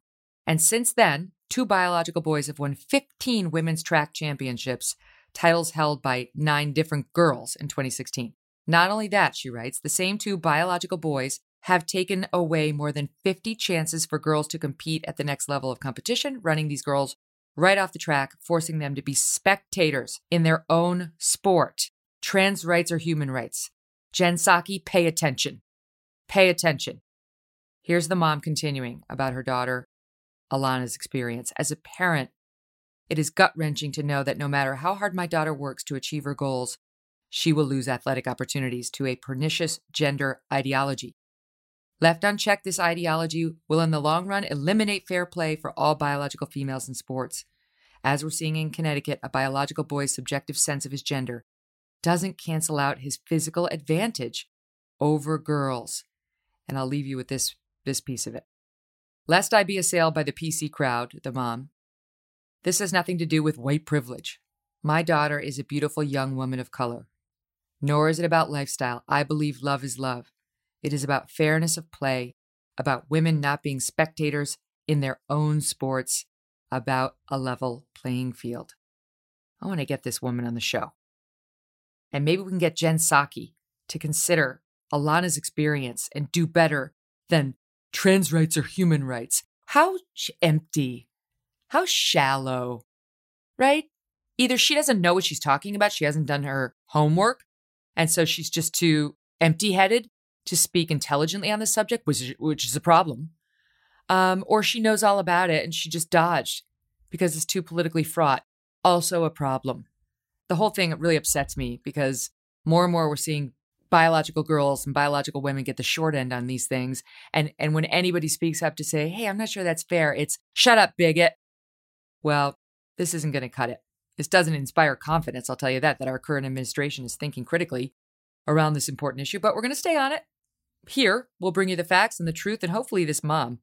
And since then, two biological boys have won 15 women's track championships, titles held by nine different girls in 2016. Not only that, she writes, the same two biological boys have taken away more than 50 chances for girls to compete at the next level of competition, running these girls right off the track, forcing them to be spectators in their own sport. Trans rights are human rights. Jen Psaki, pay attention. Pay attention. Here's the mom continuing about her daughter Alana's experience. As a parent, it is gut wrenching to know that no matter how hard my daughter works to achieve her goals, she will lose athletic opportunities to a pernicious gender ideology. Left unchecked, this ideology will, in the long run, eliminate fair play for all biological females in sports. As we're seeing in Connecticut, a biological boy's subjective sense of his gender doesn't cancel out his physical advantage over girls. And I'll leave you with this, this piece of it. Lest I be assailed by the PC crowd, the mom, this has nothing to do with white privilege. My daughter is a beautiful young woman of color. Nor is it about lifestyle. I believe love is love. It is about fairness of play, about women not being spectators in their own sports, about a level playing field. I want to get this woman on the show. And maybe we can get Jen Psaki to consider Alana's experience and do better than trans rights are human rights. How empty, how shallow, right? Either she doesn't know what she's talking about, she hasn't done her homework, and so she's just too empty headed to speak intelligently on the subject, which which is a problem. Um, or she knows all about it and she just dodged because it's too politically fraught. Also a problem. The whole thing really upsets me because more and more we're seeing biological girls and biological women get the short end on these things. And and when anybody speaks up to say, "Hey, I'm not sure that's fair," it's "Shut up, bigot." Well, this isn't going to cut it. This doesn't inspire confidence, I'll tell you that, that our current administration is thinking critically around this important issue, but we're going to stay on it. Here, we'll bring you the facts and the truth and hopefully this mom.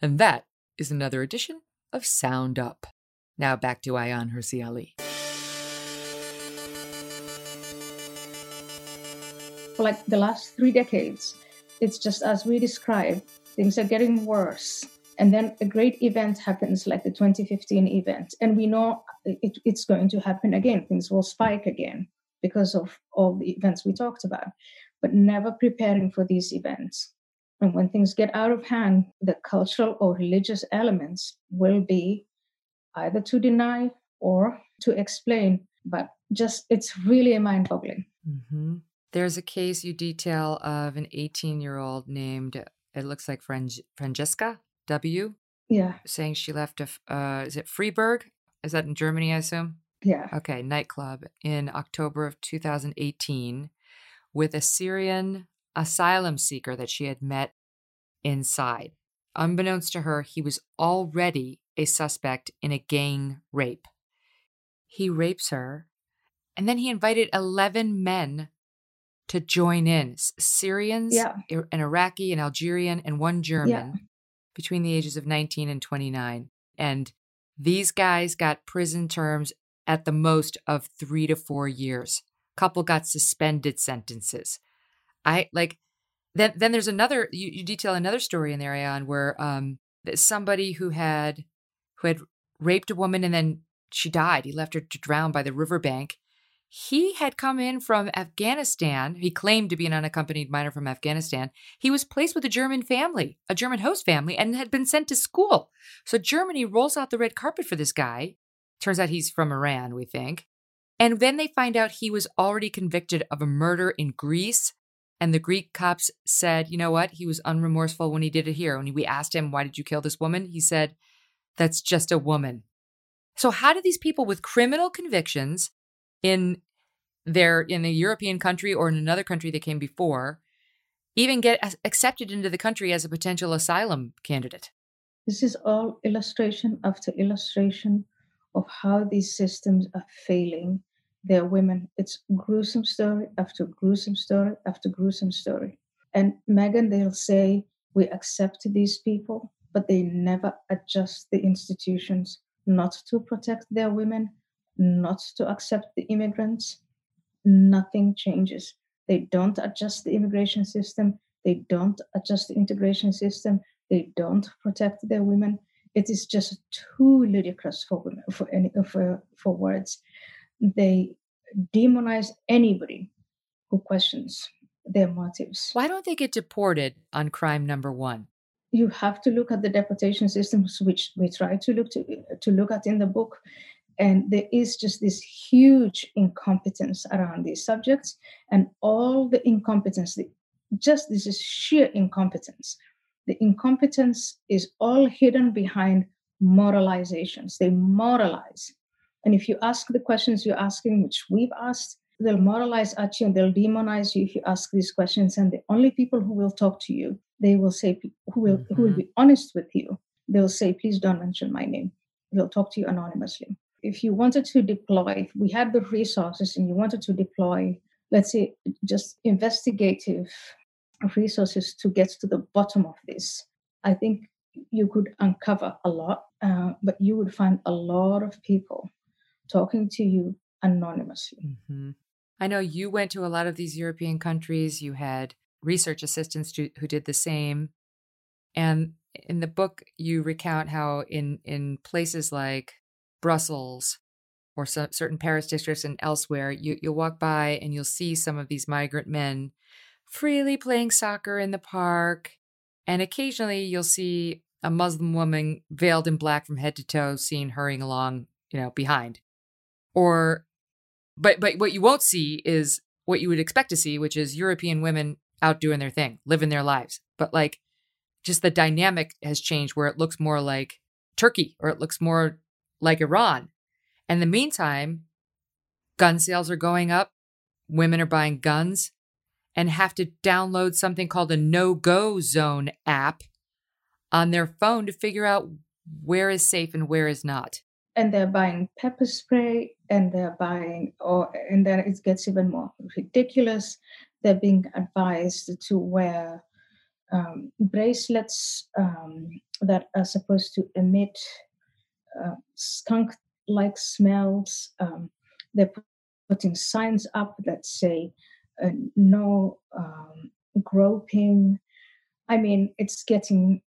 And that is another edition of Sound Up. Now back to Ayaan Hirsi Ali. For like the last three decades, it's just as we described, things are getting worse and then a great event happens like the 2015 event and we know it, it's going to happen again things will spike again because of all the events we talked about but never preparing for these events and when things get out of hand the cultural or religious elements will be either to deny or to explain but just it's really mind boggling mm-hmm. there's a case you detail of an 18 year old named it looks like Francesca W. Yeah. Saying she left a, uh, is it Freiburg? Is that in Germany, I assume? Yeah. Okay, nightclub in October of 2018 with a Syrian asylum seeker that she had met inside. Unbeknownst to her, he was already a suspect in a gang rape. He rapes her, and then he invited 11 men to join in Syrians, yeah. an Iraqi, an Algerian, and one German. Yeah between the ages of 19 and 29. And these guys got prison terms at the most of three to four years. Couple got suspended sentences. I like then then there's another you, you detail another story in there, Ayaan, where um somebody who had who had raped a woman and then she died. He left her to drown by the riverbank. He had come in from Afghanistan. He claimed to be an unaccompanied minor from Afghanistan. He was placed with a German family, a German host family, and had been sent to school. So Germany rolls out the red carpet for this guy. Turns out he's from Iran, we think. And then they find out he was already convicted of a murder in Greece. And the Greek cops said, you know what? He was unremorseful when he did it here. When we asked him, why did you kill this woman? He said, that's just a woman. So, how do these people with criminal convictions in their in a European country or in another country that came before even get accepted into the country as a potential asylum candidate? This is all illustration after illustration of how these systems are failing their women. It's gruesome story after gruesome story after gruesome story. And Megyn, they'll say, we accept these people, but they never adjust the institutions not to protect their women, not to accept the immigrants, nothing changes. They don't adjust the immigration system, they don't adjust the integration system, they don't protect their women. It is just too ludicrous for women for any for, for words. They demonize anybody who questions their motives. Why don't they get deported on crime number one? you have to look at the deportation systems, which we try to look to, to look at in the book. And there is just this huge incompetence around these subjects, and all the incompetence, the, just this is sheer incompetence. The incompetence is all hidden behind moralizations. They moralize. And if you ask the questions you're asking, which we've asked, they'll moralize at you and they'll demonize you if you ask these questions. And the only people who will talk to you they will say who will mm-hmm. who will be honest with you they'll say please don't mention my name they'll talk to you anonymously if you wanted to deploy we had the resources and you wanted to deploy let's say just investigative resources to get to the bottom of this i think you could uncover a lot uh, but you would find a lot of people talking to you anonymously mm-hmm. i know you went to a lot of these european countries you had research assistants who did the same. And in the book, you recount how in in places like Brussels or so, certain Paris districts and elsewhere, you, you'll walk by and you'll see some of these migrant men freely playing soccer in the park. And occasionally you'll see a Muslim woman veiled in black from head to toe seen hurrying along, you know, behind. Or but but what you won't see is what you would expect to see, which is European women out doing their thing, living their lives. But like just the dynamic has changed where it looks more like Turkey or it looks more like Iran. And in the meantime, gun sales are going up, women are buying guns and have to download something called a no go zone app on their phone to figure out where is safe and where is not. And they're buying pepper spray and they're buying, or, and then it gets even more ridiculous they're being advised to wear um, bracelets um, that are supposed to emit uh, skunk like smells. Um, they're putting signs up that say uh, no um, groping. I mean, it's getting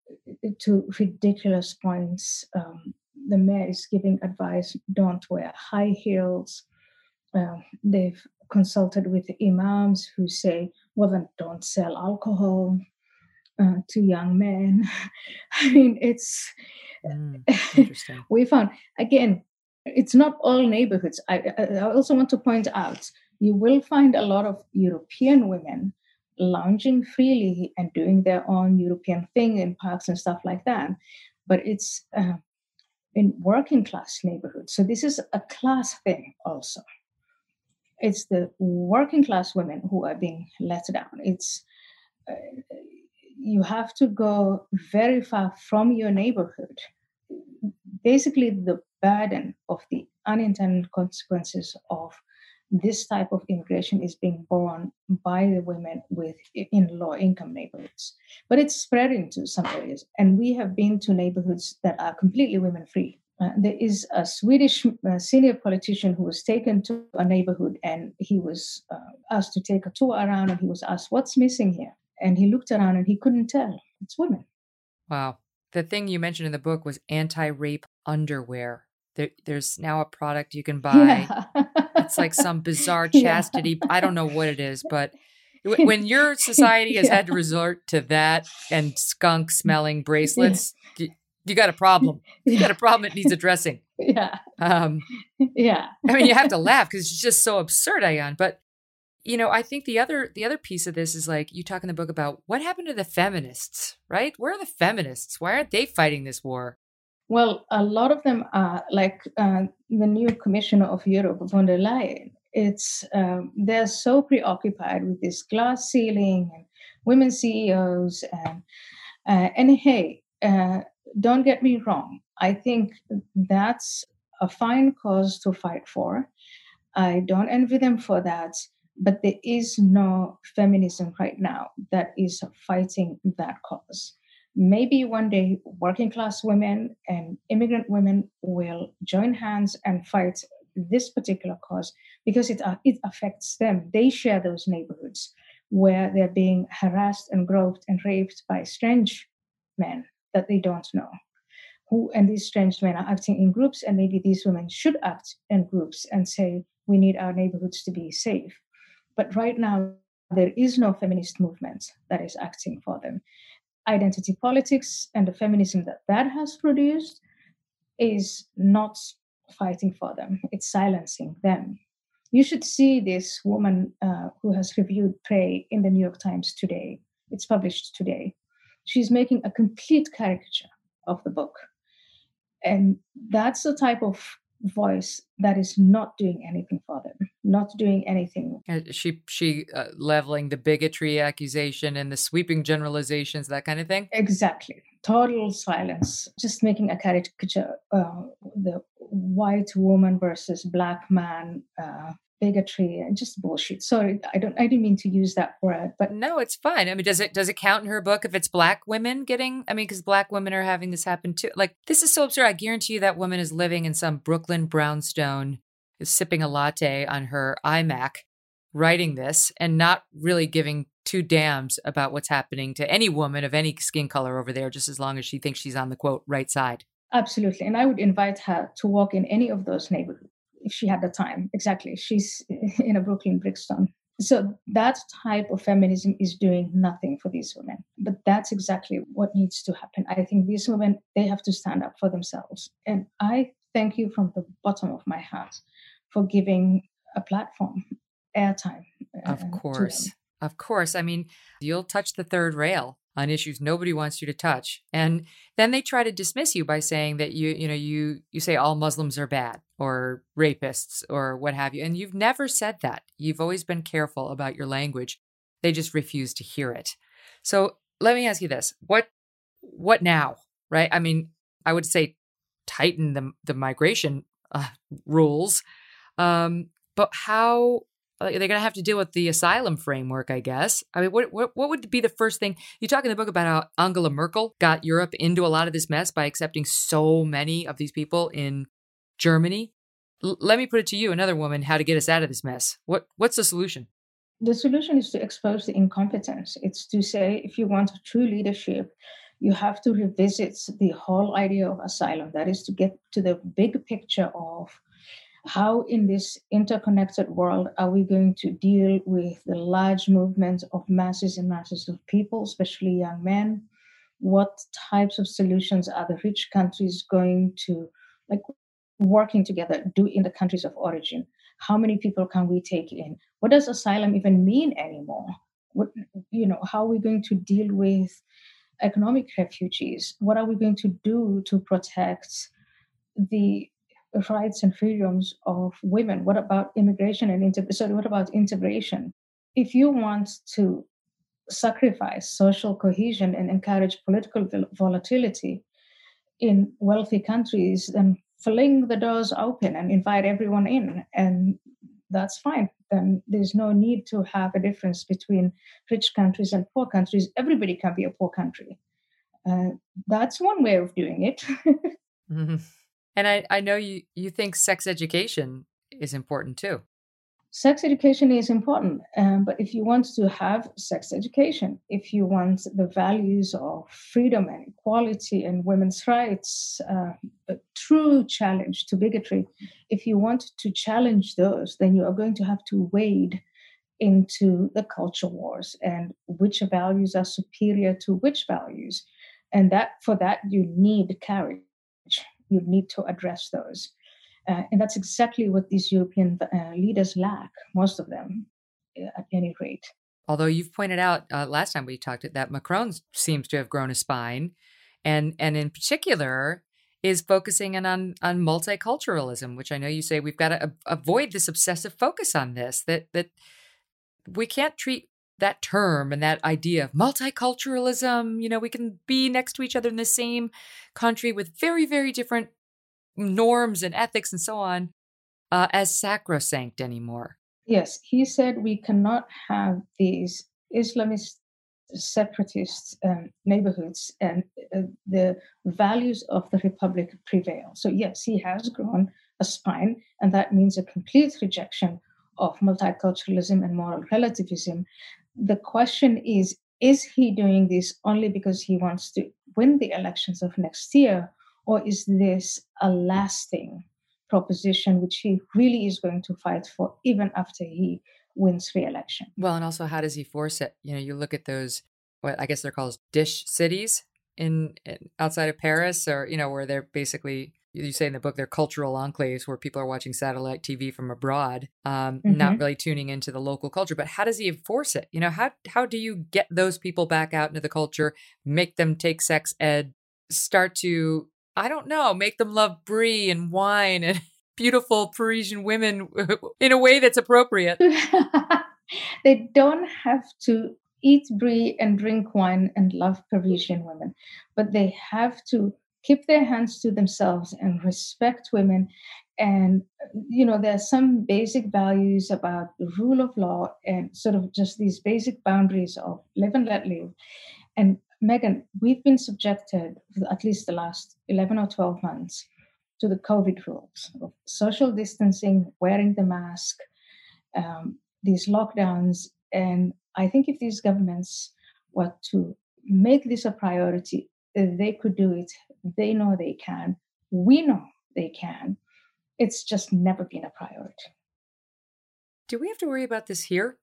to ridiculous points. Um, the mayor is giving advice don't wear high heels. Uh, they've consulted with imams who say, well, then don't sell alcohol uh, to young men. I mean, it's, mm, we found, again, it's not all neighborhoods. I, I also want to point out you will find a lot of European women lounging freely and doing their own European thing in parks and stuff like that. But it's uh, in working class neighborhoods. So this is a class thing also it's the working class women who are being let down. It's uh, you have to go very far from your neighborhood. Basically, the burden of the unintended consequences of this type of immigration is being borne by the women with in low income neighborhoods but it's spreading to some areas and we have been to neighborhoods that are completely women free uh, there is a Swedish uh, senior politician who was taken to a neighborhood and he was uh, asked to take a tour around and he was asked, What's missing here? And he looked around and he couldn't tell. It's women. Wow. The thing you mentioned in the book was anti rape underwear. There, there's now a product you can buy. Yeah. It's like some bizarre chastity. Yeah. I don't know what it is, but when your society has yeah. had to resort to that and skunk smelling bracelets, you, you, got a problem. You got a problem that needs addressing. Yeah. Um, yeah. I mean, you have to laugh because it's just so absurd, Ayaan. But you know, I think the other the other piece of this is like you talk in the book about what happened to the feminists, right? Where are the feminists? Why aren't they fighting this war? Well, a lot of them are like uh, the new Commissioner of Europe, von der Leyen. It's um, they're so preoccupied with this glass ceiling and women CEOs and uh, and hey, uh, don't get me wrong. I think that's a fine cause to fight for. I don't envy them for that but there is no feminism right now that is fighting that cause. Maybe one day working class women and immigrant women will join hands and fight this particular cause because it, uh, it affects them. They share those neighborhoods where they're being harassed and groped and raped by strange men that they don't know. Who and these strange men are acting in groups, and maybe these women should act in groups and say, We need our neighborhoods to be safe but right now, there is no feminist movement that is acting for them. Identity politics and the feminism that that has produced is not fighting for them, it's silencing them. You should see this woman uh, who has reviewed Prey in the New York Times today. It's published today. She's making a complete caricature of the book. And that's the type of voice that is not doing anything for them not doing anything. She she uh, leveling the bigotry accusation and the sweeping generalizations that kind of thing? Exactly. Total silence. Just making a caricature uh, the white woman versus black man uh, bigotry and just bullshit. Sorry, I don't I didn't mean to use that word, but no, it's fine. I mean, does it does it count in her book if it's black women getting? I mean, because black women are having this happen too. Like this is so absurd. I guarantee you that woman is living in some Brooklyn brownstone, is sipping a latte on her iMac, writing this, and not really giving two damns about what's happening to any woman of any skin color over there, just as long as she thinks she's on the quote right side. Absolutely. And I would invite her to walk in any of those neighborhoods if she had the time. Exactly. She's in a Brooklyn Brixton. So that type of feminism is doing nothing for these women. But that's exactly what needs to happen. I think these women, they have to stand up for themselves. And I thank you from the bottom of my heart for giving a platform, airtime. Uh, of course. Of course. I mean, you'll touch the third rail on issues nobody wants you to touch. And then they try to dismiss you by saying that you, you know, you you say all Muslims are bad or rapists or what have you. And you've never said that. You've always been careful about your language. They just refuse to hear it. So let me ask you this. What what now? Right? I mean, I would say tighten the the migration uh, rules. Um, but how they're going to have to deal with the asylum framework, I guess. I mean, what, what what would be the first thing you talk in the book about how Angela Merkel got Europe into a lot of this mess by accepting so many of these people in Germany? L- let me put it to you, another woman, how to get us out of this mess. What what's the solution? The solution is to expose the incompetence. It's to say if you want true leadership, you have to revisit the whole idea of asylum. That is to get to the big picture of how in this interconnected world are we going to deal with the large movement of masses and masses of people, especially young men? What types of solutions are the rich countries going to like working together do in the countries of origin? How many people can we take in? What does asylum even mean anymore? What you know, how are we going to deal with economic refugees? What are we going to do to protect the rights and freedoms of women? What about immigration and inter- sorry, what about integration? If you want to sacrifice social cohesion and encourage political volatility in wealthy countries, then fling the doors open and invite everyone in, and that's fine. Then there's no need to have a difference between rich countries and poor countries. Everybody can be a poor country. Uh, that's one way of doing it. mm-hmm. And I, I know you, you think sex education is important too. sex education is important, um, but if you want to have sex education, if you want the values of freedom and equality and women's rights, uh, a true challenge to bigotry, if you want to challenge those, then you are going to have to wade into the culture wars and which values are superior to which values. And that for that you need courage. You need to address those. Uh, and that's exactly what these European uh, leaders lack, most of them, uh, at any rate. Although you've pointed out uh, last time we talked that Macron seems to have grown a spine, and and in particular is focusing in on on multiculturalism, which I know you say we've got to avoid this obsessive focus on this. That that we can't treat that term and that idea of multiculturalism. You know, we can be next to each other in the same country with very very different norms and ethics and so on uh, as sacrosanct anymore. Yes, he said we cannot have these Islamist separatist um, neighborhoods and uh, the values of the republic prevail. So, yes, he has grown a spine, and that means a complete rejection of multiculturalism and moral relativism. The question is is he doing this only because he wants to win the elections of next year, or is this a lasting proposition which he really is going to fight for even after he wins re-election? Well, and also how does he force it? You know, you look at those what I guess they're called dish cities in, in outside of Paris or you know where they're basically you say in the book they're cultural enclaves where people are watching satellite TV from abroad, um, mm-hmm. not really tuning into the local culture. But how does he enforce it? You know, how how do you get those people back out into the culture, make them take sex ed, start to I don't know, make them love brie and wine and beautiful Parisian women in a way that's appropriate. they don't have to eat brie and drink wine and love Parisian women, but they have to keep their hands to themselves and respect women. And, you know, there are some basic values about the rule of law and sort of just these basic boundaries of live and let live. And Megyn we've been subjected for at least the last 11 or 12 months to the COVID rules of social distancing, wearing the mask, um, these lockdowns. And I think if these governments were to make this a priority, they could do it. They know they can. We know they can. It's just never been a priority. Do we have to worry about this here?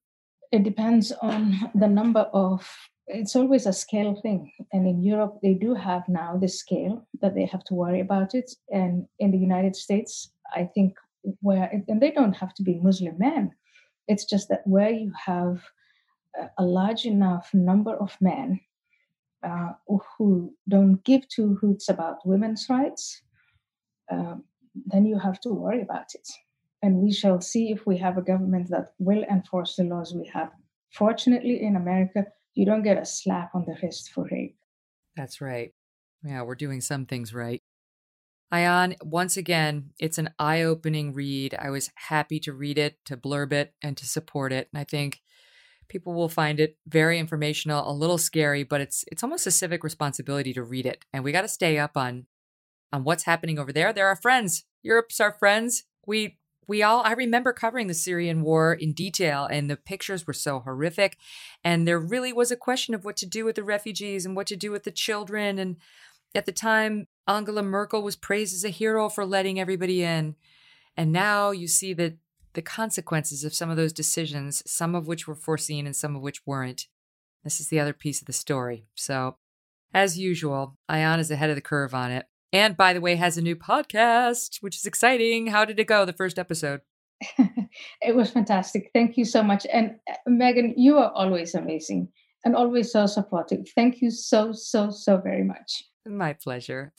It depends on the number of it's always a scale thing. And in Europe, they do have now the scale that they have to worry about it. And in the United States, I think where, and they don't have to be Muslim men, it's just that where you have a large enough number of men uh, who don't give two hoots about women's rights, uh, then you have to worry about it. And we shall see if we have a government that will enforce the laws we have. Fortunately, in America, you don't get a slap on the wrist for rape. That's right. Yeah, we're doing some things right. Ayaan, once again, it's an eye opening read. I was happy to read it, to blurb it, and to support it. And I think people will find it very informational, a little scary, but it's it's almost a civic responsibility to read it. And we got to stay up on on what's happening over there. They're our friends. Europe's our friends. We we all i remember covering the syrian war in detail and the pictures were so horrific and there really was a question of what to do with the refugees and what to do with the children and at the time angela merkel was praised as a hero for letting everybody in and now you see that the consequences of some of those decisions some of which were foreseen and some of which weren't this is the other piece of the story so as usual ayaan is ahead of the curve on it and by the way, has a new podcast, which is exciting. How did it go, the first episode? it was fantastic. Thank you so much. And uh, Megyn, you are always amazing and always so supportive. Thank you so, so, so very much. My pleasure.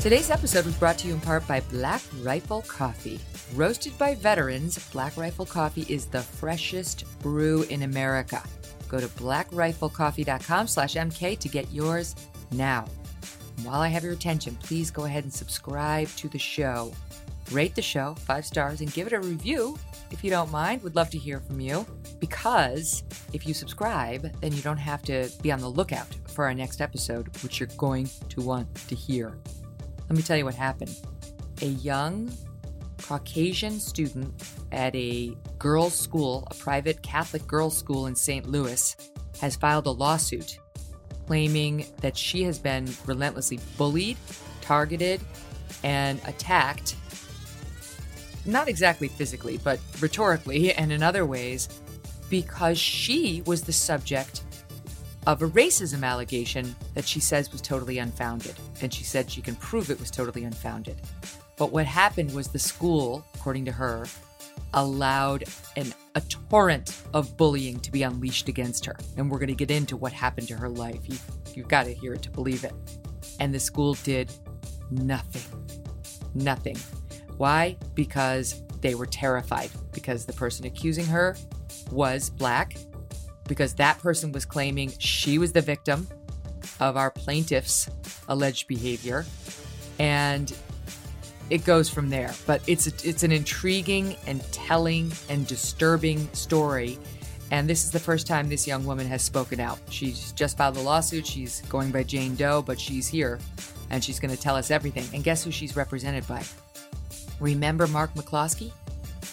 Today's episode was brought to you in part by Black Rifle Coffee. Roasted by veterans, Black Rifle Coffee is the freshest brew in America. Go to blackriflecoffee.com slash MK to get yours now. And while I have your attention, please go ahead and subscribe to the show. Rate the show five stars and give it a review if you don't mind. Would love to hear from you because if you subscribe, then you don't have to be on the lookout for our next episode, which you're going to want to hear. Let me tell you what happened. a young Caucasian student at a girls' school, a private Catholic girls' school in St. Louis, has filed a lawsuit claiming that she has been relentlessly bullied, targeted, and attacked. Not exactly physically, but rhetorically and in other ways, because she was the subject of a racism allegation that she says was totally unfounded. And she said she can prove it was totally unfounded. But what happened was the school, according to her, allowed an, a torrent of bullying to be unleashed against her. And we're going to get into what happened to her life. You, you've got to hear it to believe it. And the school did nothing. Nothing. Why? Because they were terrified, because the person accusing her was black because that person was claiming she was the victim of our plaintiff's alleged behavior. And it goes from there. But it's it's an intriguing and telling and disturbing story. And this is the first time this young woman has spoken out. She's just filed a lawsuit. She's going by Jane Doe, but she's here and she's going to tell us everything. And guess who she's represented by? Remember Mark McCloskey?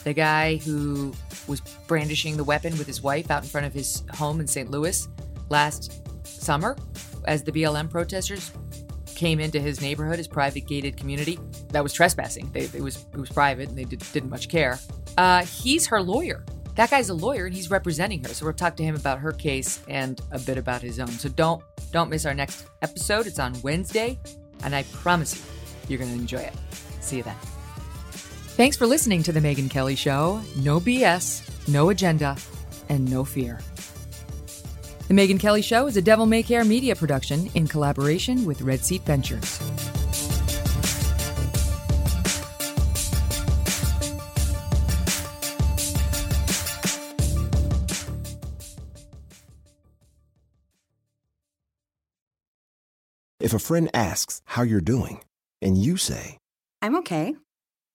The guy who was brandishing the weapon with his wife out in front of his home in St. Louis last summer as the BLM protesters came into his neighborhood, his private gated community. That was trespassing. They, it was it was private, and they did, not much care. Uh, he's her lawyer. That guy's a lawyer, and he's representing her. So we'll talk to him about her case and a bit about his own. So don't don't miss our next episode. It's on Wednesday, and I promise you, you're going to enjoy it. See you then. Thanks for listening to The Megyn Kelly Show. No BS, no agenda, and no fear. The Megyn Kelly Show is a Devil May Care media production in collaboration with Red Seat Ventures. If a friend asks how you're doing, and you say, I'm okay.